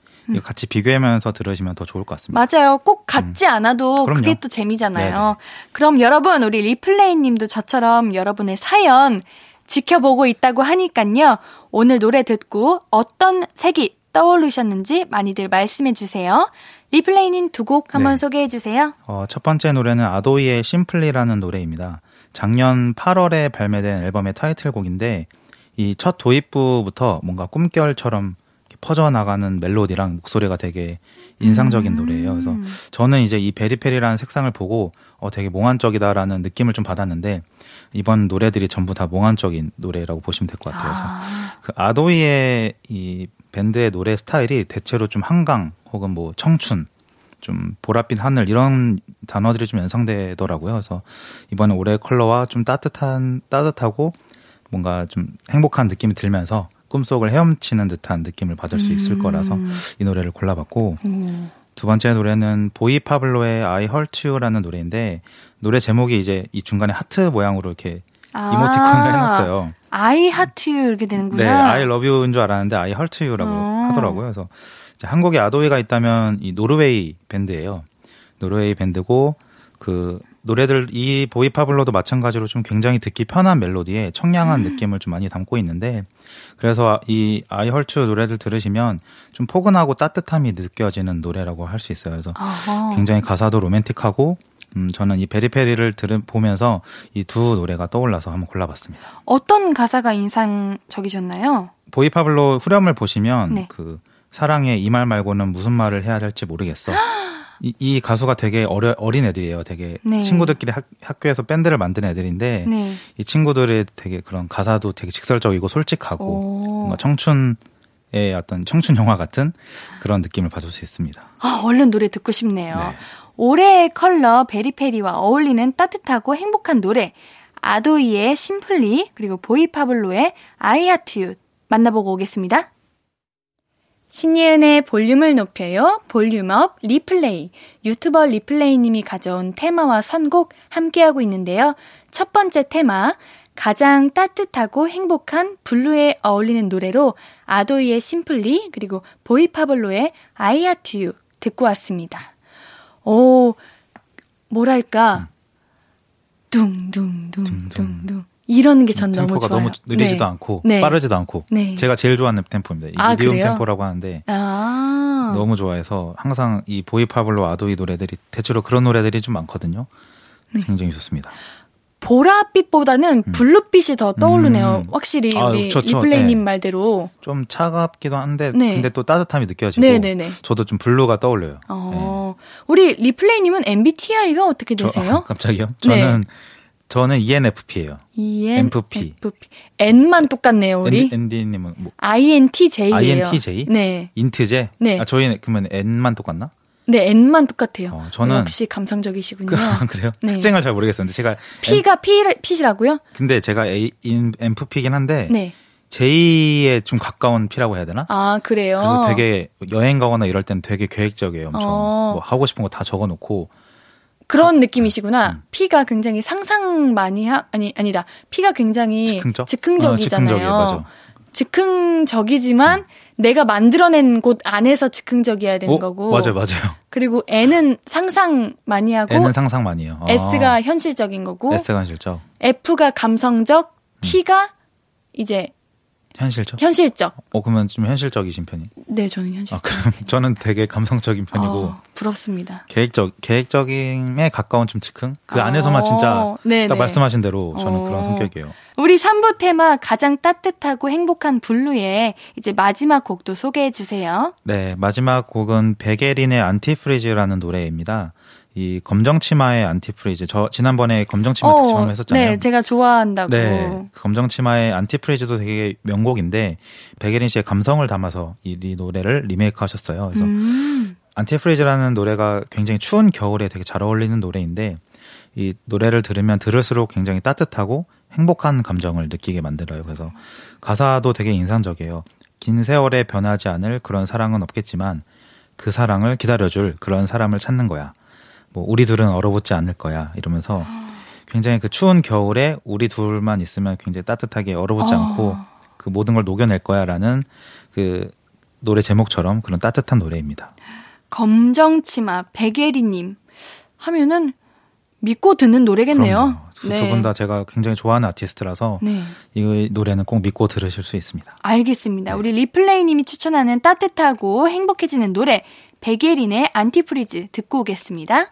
같이 비교하면서 들으시면 더 좋을 것 같습니다. 맞아요. 꼭 같지 음. 않아도 음. 그게 또 재미잖아요. 네네. 그럼 여러분 우리 리플레이 님도 저처럼 여러분의 사연 지켜보고 있다고 하니깐요. 오늘 노래 듣고 어떤 색이 떠오르셨는지 많이들 말씀해 주세요. 리플레이님 두 곡 한번 네. 소개해 주세요. 어, 첫 번째 노래는 아도이의 심플리라는 노래입니다. 작년 8월에 발매된 앨범의 타이틀곡인데 이 첫 도입부부터 뭔가 꿈결처럼 퍼져나가는 멜로디랑 목소리가 되게 인상적인 음. 노래예요. 그래서 저는 이제 이 베리페리라는 색상을 보고 어 되게 몽환적이다라는 느낌을 좀 받았는데 이번 노래들이 전부 다 몽환적인 노래라고 보시면 될 것 같아요. 그래서 아. 그 아도이의 이 밴드의 노래 스타일이 대체로 좀 한강 혹은 뭐 청춘 좀 보랏빛 하늘 이런 단어들이 좀 연상되더라고요. 그래서 이번에 올해 컬러와 좀 따뜻한 따뜻하고 뭔가 좀 행복한 느낌이 들면서 꿈속을 헤엄치는 듯한 느낌을 받을 수 있을 음. 거라서 이 노래를 골라봤고 음. 두 번째 노래는 보이 파블로의 I Heart You라는 노래인데 노래 제목이 이제 이 중간에 하트 모양으로 이렇게 아~ 이모티콘을 해놨어요. I Heart You 이렇게 되는구나. 네, I Love You인 줄 알았는데 I Heart You라고 어. 하더라고요. 그래서 한국에 아도이가 있다면 이 노르웨이 밴드예요. 노르웨이 밴드고 그 노래들 이 보이파블로도 마찬가지로 좀 굉장히 듣기 편한 멜로디에 청량한 음. 느낌을 좀 많이 담고 있는데 그래서 이 아이헐츠 노래들 들으시면 좀 포근하고 따뜻함이 느껴지는 노래라고 할 수 있어요. 그래서 어허. 굉장히 가사도 로맨틱하고 음, 저는 이 Very Peri를 들은 보면서 이 두 노래가 떠올라서 한번 골라봤습니다. 어떤 가사가 인상적이셨나요? 보이파블로 후렴을 보시면 네. 그 사랑해 이 말 말고는 무슨 말을 해야 될지 모르겠어. <laughs> 이, 이 가수가 되게 어려, 어린 애들이에요. 되게 네. 친구들끼리 학, 학교에서 밴드를 만든 애들인데 네. 이 친구들의 되게 그런 가사도 되게 직설적이고 솔직하고 오. 뭔가 청춘 의 어떤 청춘 영화 같은 그런 느낌을 받을 수 있습니다. 아, 얼른 노래 듣고 싶네요. 네. 올해의 컬러 Very Peri와 어울리는 따뜻하고 행복한 노래 아도이의 Simply 그리고 보이파블로의 I Heart You 만나보고 오겠습니다. 신예은의 볼륨을 높여요. 볼륨업 리플레이. 유튜버 리플레이님이 가져온 테마와 선곡 함께하고 있는데요. 첫 번째 테마. 가장 따뜻하고 행복한 블루에 어울리는 노래로 아도이의 심플리 그리고 보이파블로의 I Heart You 듣고 왔습니다. 오, 뭐랄까. 둥둥둥둥둥. 이런 게 전 너무 좋아요. 너무 느리지도 네. 않고 네. 빠르지도 않고 네. 제가 제일 좋아하는 템포입니다. 아, 미디움 템포라고 하는데 아. 너무 좋아해서 항상 이 보이파블로 아도이 노래들이 대체로 그런 노래들이 좀 많거든요. 네. 굉장히 좋습니다. 보랏빛보다는 음. 블루빛이 더 떠오르네요. 음. 확실히 아, 우리 리플레이님 네. 말대로 좀 차갑기도 한데 네. 근데 또 따뜻함이 느껴지고 네네네. 저도 좀 블루가 떠올려요. 어. 네. 우리 리플레이님은 MBTI가 어떻게 되세요? 저, 아, 갑자기요? 저는 저는 ENFP예요. ENFP. FP. N만 똑같네요, 우리. 앤디님은 뭐? INTJ예요. INTJ? 네. 인트제? 네. 아, 저희는 그러면 N만 똑같나? 네, N만 똑같아요. 어, 저는 역시 감성적이시군요. 그, 그래요? 네. 특징을 잘 모르겠었는데 제가 P가. P P시라고요? 근데 제가 A, NFP긴 한데 네. J에 좀 가까운 P라고 해야 되나? 아, 그래요? 그래서 되게 여행 가거나 이럴 때는 되게 계획적이에요, 엄청. 어. 뭐 하고 싶은 거 다 적어 놓고 그런 느낌이시구나. 음. 피가 굉장히 상상 많이 하 아니 아니다. 피가 굉장히 즉흥적? 즉흥적이잖아요. 어, 즉흥적이지만 음. 내가 만들어낸 곳 안에서 즉흥적이어야 되는 오, 거고. 맞아요, 맞아요. 그리고 N은 상상 많이 하고. N은 상상 많이 해요. S가 아. 현실적인 거고. S가 현실적. F가 감성적, 음. T가 이제 현실적? 현실적. 어, 그러면 좀 현실적이신 편이? 네, 저는 현실적. 아, 그럼 <laughs> 저는 되게 감성적인 편이고. 어, 부럽습니다. 계획적, 계획적인에 가까운 좀 즉흥? 그 어, 안에서만 진짜 네네. 딱 말씀하신 대로 저는 어. 그런 성격이에요. 우리 3부 테마 가장 따뜻하고 행복한 블루에 이제 마지막 곡도 소개해 주세요. 네, 마지막 곡은 백예린의 Antifreeze라는 노래입니다. 이 검정 치마의 Antifreeze 저 지난번에 검정 치마 어, 특집 했었잖아요. 네, 제가 좋아한다고. 네, 그 검정 치마의 Antifreeze도 되게 명곡인데 백예린 씨의 감성을 담아서 이, 이 노래를 리메이크하셨어요. 그래서 음. Antifreeze라는 노래가 굉장히 추운 겨울에 되게 잘 어울리는 노래인데 이 노래를 들으면 들을수록 굉장히 따뜻하고 행복한 감정을 느끼게 만들어요. 그래서 가사도 되게 인상적이에요. 긴 세월에 변하지 않을 그런 사랑은 없겠지만 그 사랑을 기다려줄 그런 사람을 찾는 거야. 뭐 우리 둘은 얼어붙지 않을 거야 이러면서 굉장히 그 추운 겨울에 우리 둘만 있으면 굉장히 따뜻하게 얼어붙지 어. 않고 그 모든 걸 녹여낼 거야라는 그 노래 제목처럼 그런 따뜻한 노래입니다. 검정치마 백예린님 하면은 믿고 듣는 노래겠네요. 네. 두분 다 제가 굉장히 좋아하는 아티스트라서 네. 이 노래는 꼭 믿고 들으실 수 있습니다. 알겠습니다. 네. 우리 리플레이님이 추천하는 따뜻하고 행복해지는 노래 백예린의 Antifreeze 듣고 오겠습니다.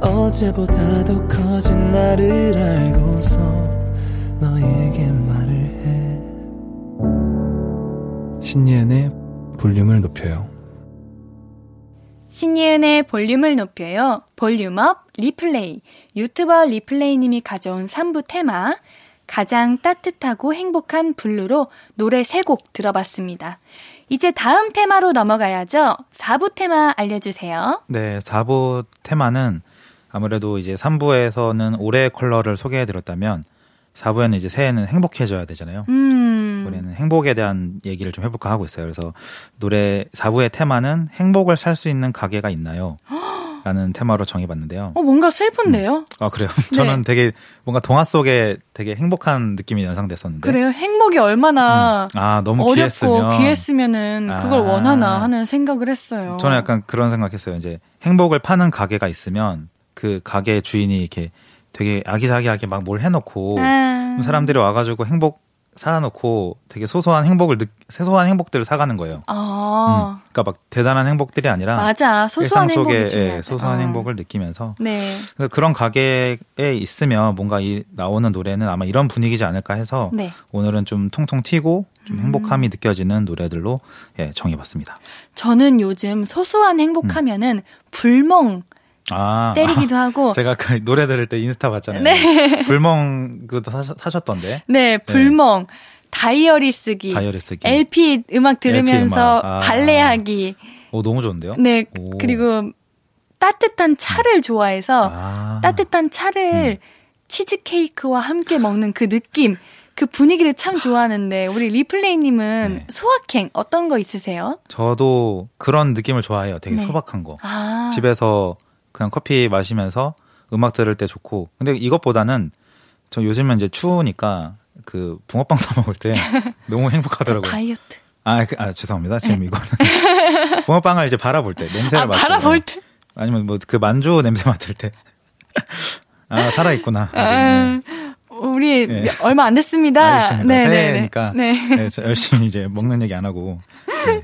어제보다 더 커진 나를 알고서 너에게 말을 해 신예은의 볼륨을 높여요 신예은의 볼륨을 높여요 볼륨업 리플레이 유튜버 리플레이님이 가져온 3부 테마 가장 따뜻하고 행복한 블루로 노래 3곡 들어봤습니다. 이제 다음 테마로 넘어가야죠. 4부 테마 알려주세요. 네, 4부 테마는 아무래도 이제 3부에서는 올해의 컬러를 소개해 드렸다면 4부에는 이제 새해는 행복해져야 되잖아요. 음. 올해는 행복에 대한 얘기를 좀 해볼까 하고 있어요. 그래서 노래 4부의 테마는 행복을 살 수 있는 가게가 있나요? <gasps> 라는 테마로 정해봤는데요. 어, 뭔가 슬픈데요? 음. 아, 그래요? 네. <laughs> 저는 되게 뭔가 동화 속에 되게 행복한 느낌이 연상됐었는데. 그래요? 행복이 얼마나. 음. 아, 너무 어렵고 귀했으면. 귀했으면은 그걸 아. 원하나 하는 생각을 했어요. 저는 약간 그런 생각했어요. 이제 행복을 파는 가게가 있으면 그 가게 주인이 이렇게 되게 아기자기하게 막 뭘 해놓고 아. 사람들이 와가지고 행복 사놓고 되게 소소한 행복을 느, 소소한 행복들을 사가는 거예요. 아. 음, 그러니까 막 대단한 행복들이 아니라 맞아 소소한 일상 속에 예, 소소한 아. 행복을 느끼면서 네. 그런 가게에 있으면 뭔가 이 나오는 노래는 아마 이런 분위기지 않을까 해서 네. 오늘은 좀 통통 튀고 좀 음. 행복함이 느껴지는 노래들로 예, 정해봤습니다. 저는 요즘 소소한 행복하면은 음. 불멍 아, 때리기도 하고. <laughs> 제가 그 노래 들을 때 인스타 봤잖아요. 네. 불멍 그도 사셨던데. 네, 불멍. 네. 다이어리 쓰기. 다이어리 쓰기. LP 음악 들으면서 LP 음악. 아. 발레하기. 오, 너무 좋은데요? 네. 오. 그리고 따뜻한 차를 음. 좋아해서 아. 따뜻한 차를 음. 치즈케이크와 함께 먹는 그 느낌. 그 분위기를 참 좋아하는데 우리 리플레이님은 네. 소확행 어떤 거 있으세요? 저도 그런 느낌을 좋아해요. 되게 네. 소박한 거. 아. 집에서 그냥 커피 마시면서 음악 들을 때 좋고. 근데 이것보다는 저 요즘은 이제 추우니까 그 붕어빵 사 먹을 때 <laughs> 너무 행복하더라고요. 다이어트. 아, 그, 아 죄송합니다. 지금 네. 이거는 <laughs> 붕어빵을 이제 바라볼 때 냄새를 아, 맡고 바라볼 때 아니면 뭐 그 만주 냄새 맡을 때. <laughs> 아 살아 있구나. 아, 우리 네. 얼마 안 됐습니다. 알겠습니다. 네, 새해니까 네. 네. 네 열심히 이제 먹는 얘기 안 하고. 네.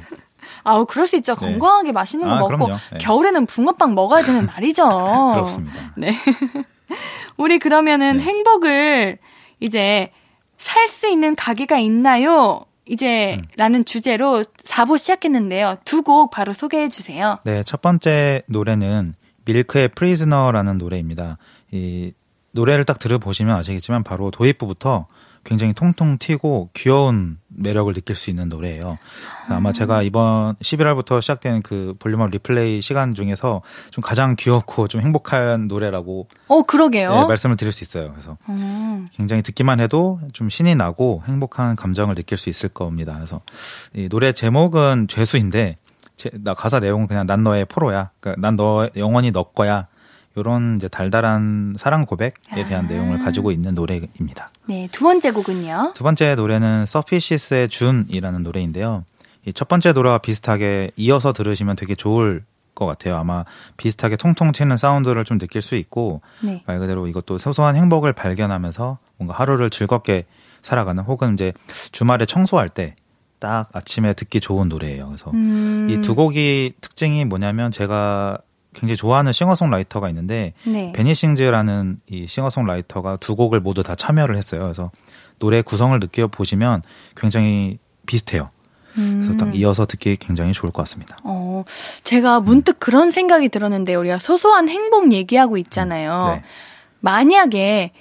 아우 그럴 수 있죠. 네. 건강하게 맛있는 거 아, 먹고 네. 겨울에는 붕어빵 먹어야 되는 <laughs> 날이죠. 그렇습니다. 네. <laughs> 우리 그러면은 네. 행복을 이제 살 수 있는 가게가 있나요? 이제 음. 라는 주제로 4부 시작했는데요. 두 곡 바로 소개해 주세요. 네, 첫 번째 노래는 밀크의 Prisoner라는 노래입니다. 이 노래를 딱 들어보시면 아시겠지만 바로 도입부부터 굉장히 통통 튀고 귀여운 매력을 느낄 수 있는 노래예요. 아마 제가 이번 11월부터 시작된 그 볼륨업 리플레이 시간 중에서 좀 가장 귀엽고 좀 행복한 노래라고 어 그러게요. 네, 말씀을 드릴 수 있어요. 그래서 음. 굉장히 듣기만 해도 좀 신이 나고 행복한 감정을 느낄 수 있을 겁니다. 그래서 이 노래 제목은 죄수인데 제, 나 가사 내용은 그냥 난 너의 포로야. 그러니까 난 너 영원히 너 거야. 이런 이제 달달한 사랑 고백에 대한 아. 내용을 가지고 있는 노래입니다. 네, 두 번째 곡은요? 두 번째 노래는 서피시스의 준이라는 노래인데요. 이 첫 번째 노래와 비슷하게 이어서 들으시면 되게 좋을 것 같아요. 아마 비슷하게 통통 튀는 사운드를 좀 느낄 수 있고 네. 말 그대로 이것도 소소한 행복을 발견하면서 뭔가 하루를 즐겁게 살아가는 혹은 이제 주말에 청소할 때 딱 아침에 듣기 좋은 노래예요. 그래서 음. 이두 곡이 특징이 뭐냐면 제가 굉장히 좋아하는 싱어송라이터가 있는데 네. 베니싱즈라는 이 싱어송라이터가 두 곡을 모두 다 참여를 했어요. 그래서 노래 구성을 느껴 보시면 굉장히 비슷해요. 그래서 딱 음. 이어서 듣기 굉장히 좋을 것 같습니다. 어, 제가 문득 음. 그런 생각이 들었는데 우리가 소소한 행복 얘기하고 있잖아요. 음. 네. 만약에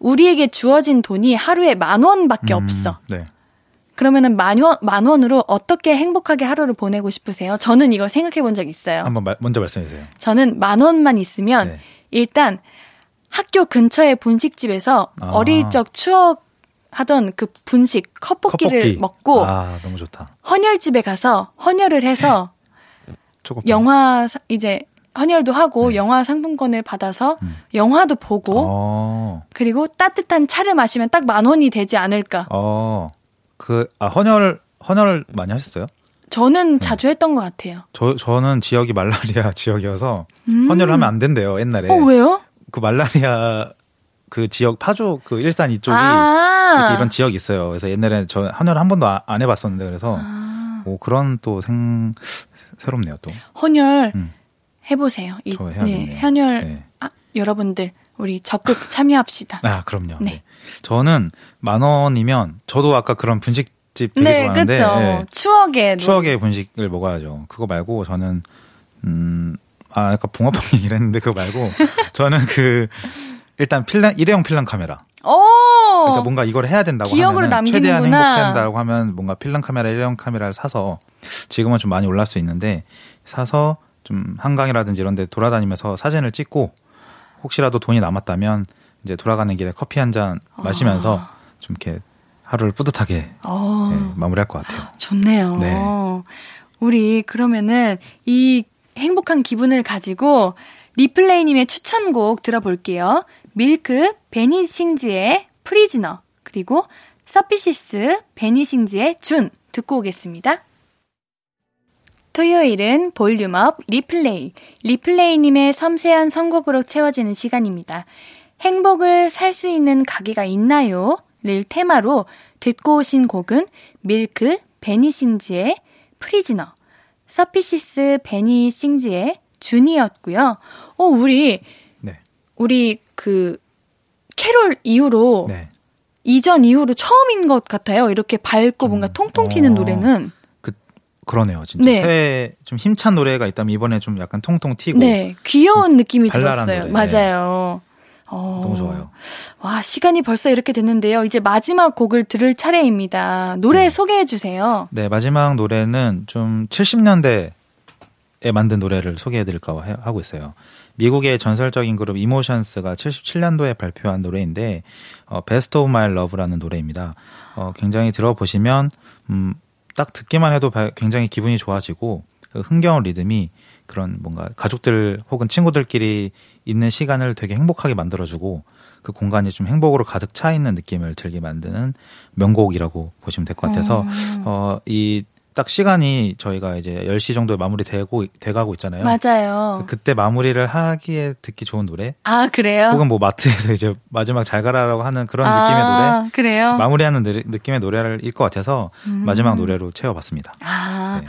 우리에게 주어진 돈이 하루에 만 원밖에 음, 없어. 네. 그러면은 만 원, 만 원으로 어떻게 행복하게 하루를 보내고 싶으세요? 저는 이거 생각해 본 적 있어요. 한번 마, 먼저 말씀해 주세요. 저는 만 원만 있으면 네. 일단 학교 근처의 분식집에서 아. 어릴 적 추억 하던 그 분식 컵볶이를 컵볶이. 먹고 아, 너무 좋다. 헌혈집에 가서 헌혈을 해서 영화 이제 헌혈도 하고 네. 영화 상품권을 받아서 음. 영화도 보고 어. 그리고 따뜻한 차를 마시면 딱 만 원이 되지 않을까. 어. 그, 아, 헌혈, 헌혈 많이 하셨어요? 저는 네. 자주 했던 것 같아요. 저, 저는 지역이 말라리아 <laughs> 지역이어서 음. 헌혈을 하면 안 된대요, 옛날에. 어, 왜요? 그 말라리아 그 지역 파주 그 일산 이쪽이 아~ 이런 지역이 있어요. 그래서 옛날에 저 헌혈 한 번도 아, 안 해봤었는데 그래서 아~ 오, 그런 또 생 새롭네요 또. 헌혈 음. 해보세요. 이, 저 해야겠네요. 네, 헌혈 네. 아, 여러분들 우리 적극 참여합시다. 아, 그럼요. 네. 네. 저는 만 원이면 저도 아까 그런 분식집 되게 네, 좋아하는데 네, 추억의 추억의 분식을 먹어야죠. 그거 말고 저는 음 아, 아까 붕어빵 <laughs> 얘기를 했는데 그거 말고 <laughs> 저는 그 일단 필름 일회용 필름 카메라. 오! 그러니까 뭔가 이걸 해야 된다고 하면 최대한 행복한다고 하면 뭔가 필름 카메라 일회용 카메라를 사서 지금은 좀 많이 올랐을 수 있는데 사서 좀 한강이라든지 이런 데 돌아다니면서 사진을 찍고 혹시라도 돈이 남았다면 이제 돌아가는 길에 커피 한 잔 마시면서 아. 좀 이렇게 하루를 뿌듯하게 어. 네, 마무리할 것 같아요. 좋네요. 네. 우리 그러면은 이 행복한 기분을 가지고 리플레이님의 추천곡 들어볼게요. 밀크 베니싱즈의 Prisoner 그리고 서피시스 베니싱즈의 June 듣고 오겠습니다. 토요일은 볼륨업 리플레이, 리플레이님의 섬세한 선곡으로 채워지는 시간입니다. 행복을 살 수 있는 가게가 있나요? 테마로 듣고 오신 곡은 밀크 베니싱즈의 Prisoner, 서피시스 베니싱즈의 June이었고요. 어, 우리, 네. 우리 그, 캐롤 이후로, 네. 이전 이후로 처음인 것 같아요. 이렇게 밝고 음, 뭔가 통통 튀는 어, 노래는. 그, 그러네요. 진짜. 네. 새해 좀 힘찬 노래가 있다면 이번에 좀 약간 통통 튀고. 네. 귀여운 느낌이 들었어요. 노래. 맞아요. 어, 너무 좋아요. 와, 시간이 벌써 이렇게 됐는데요. 이제 마지막 곡을 들을 차례입니다. 노래 네. 소개해 주세요. 네, 마지막 노래는 좀 70년대에 만든 노래를 소개해 드릴까 하고 있어요. 미국의 전설적인 그룹 이모션스가 77년도에 발표한 노래인데 어, Best of My Love라는 노래입니다. 어, 굉장히 들어보시면 음, 딱 듣기만 해도 굉장히 기분이 좋아지고 그 흥겨운 리듬이 그런 뭔가 가족들 혹은 친구들끼리 있는 시간을 되게 행복하게 만들어주고 그 공간이 좀 행복으로 가득 차 있는 느낌을 들게 만드는 명곡이라고 보시면 될 것 같아서 음. 어이 딱 시간이 저희가 이제 10시 정도에 마무리되고 돼가고 있잖아요. 맞아요. 그때 마무리를 하기에 듣기 좋은 노래. 아, 그래요? 혹은 뭐 마트에서 이제 마지막 잘 가라라고 하는 그런 아, 느낌의 노래. 그래요? 마무리하는 느낌의 노래일 것 같아서 음. 마지막 노래로 채워 봤습니다. 아. 네.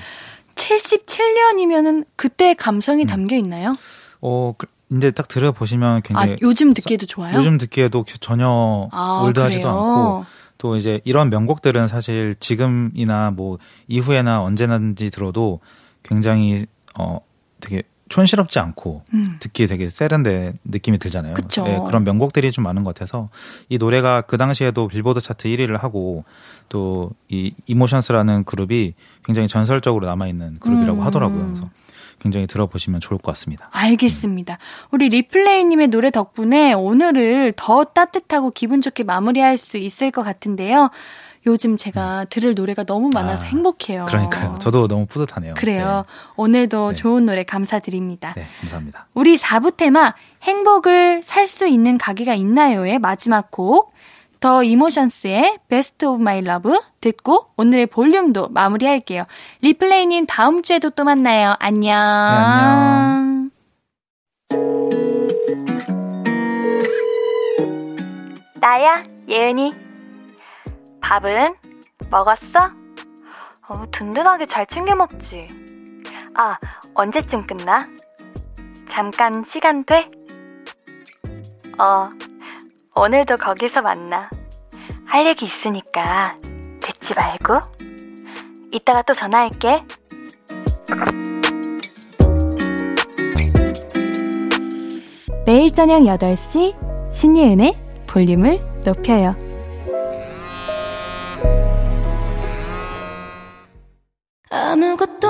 77년이면은 그때 감성이 음. 담겨 있나요? 어, 그, 이제 딱 들어보시면 굉장히. 아, 요즘 듣기에도 좋아요? 요즘 듣기에도 전혀 아, 올드하지도 않고. 또 이제 이런 명곡들은 사실 지금이나 뭐 이후에나 언제든지 들어도 굉장히 어 되게 촌스럽지 않고 음. 듣기 되게 세련된 느낌이 들잖아요. 네, 그런 명곡들이 좀 많은 것 같아서 이 노래가 그 당시에도 빌보드 차트 1위를 하고 또 이 이모션스라는 그룹이 굉장히 전설적으로 남아 있는 그룹이라고 음. 하더라고요. 그래서 굉장히 들어보시면 좋을 것 같습니다. 알겠습니다. 우리 리플레이님의 노래 덕분에 오늘을 더 따뜻하고 기분 좋게 마무리할 수 있을 것 같은데요. 요즘 제가 들을 노래가 너무 많아서 아, 행복해요. 그러니까요. 저도 너무 뿌듯하네요. 그래요. 네. 오늘도 네. 좋은 노래 감사드립니다. 네, 감사합니다. 우리 4부 테마 행복을 살 수 있는 가게가 있나요의 마지막 곡. The Emotions의 Best of My Love 듣고 오늘의 볼륨도 마무리할게요. 리플레이님 다음 주에도 또 만나요. 안녕. 네, 안녕. 나야, 예은이. 밥은 먹었어? 어, 든든하게 잘 챙겨 먹지. 아, 언제쯤 끝나? 잠깐 시간 돼? 어, 오늘도 거기서 만나. 할 얘기 있으니까 듣지 말고. 이따가 또 전화할게. 매일 저녁 8시 신예은의 볼륨을 높여요. 아무것도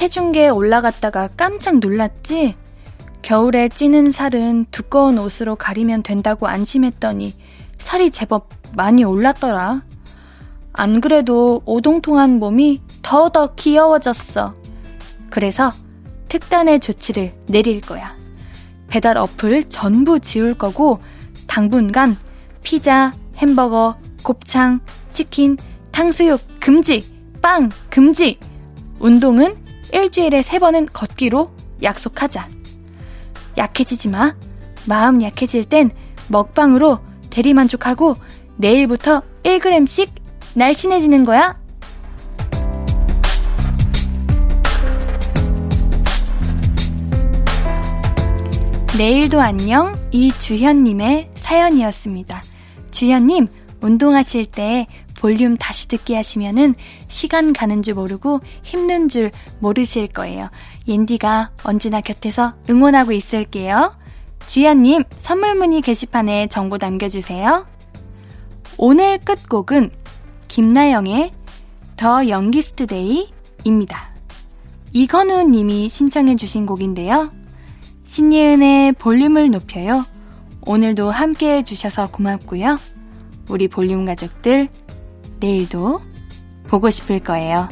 체중계에 올라갔다가 깜짝 놀랐지? 겨울에 찌는 살은 두꺼운 옷으로 가리면 된다고 안심했더니 살이 제법 많이 올랐더라. 안 그래도 오동통한 몸이 더더 귀여워졌어. 그래서 특단의 조치를 내릴 거야. 배달 어플 전부 지울 거고 당분간 피자, 햄버거, 곱창, 치킨, 탕수육 금지, 빵 금지. 운동은 일주일에 세 번은 걷기로 약속하자. 약해지지 마. 마음 약해질 땐 먹방으로 대리만족하고 내일부터 1g씩 날씬해지는 거야. 내일도 안녕 이주현님의 사연이었습니다. 주연님, 운동하실 때 볼륨 다시 듣기 하시면은 시간 가는 줄 모르고 힘든 줄 모르실 거예요. 옌디가 언제나 곁에서 응원하고 있을게요. 주연님, 선물 문의 게시판에 정보 남겨주세요. 오늘 끝곡은 김나영의 The Youngest Day입니다. 이건우 님이 신청해주신 곡인데요. 신예은의 볼륨을 높여요. 오늘도 함께 해주셔서 고맙고요. 우리 볼륨 가족들, 내일도 보고 싶을 거예요.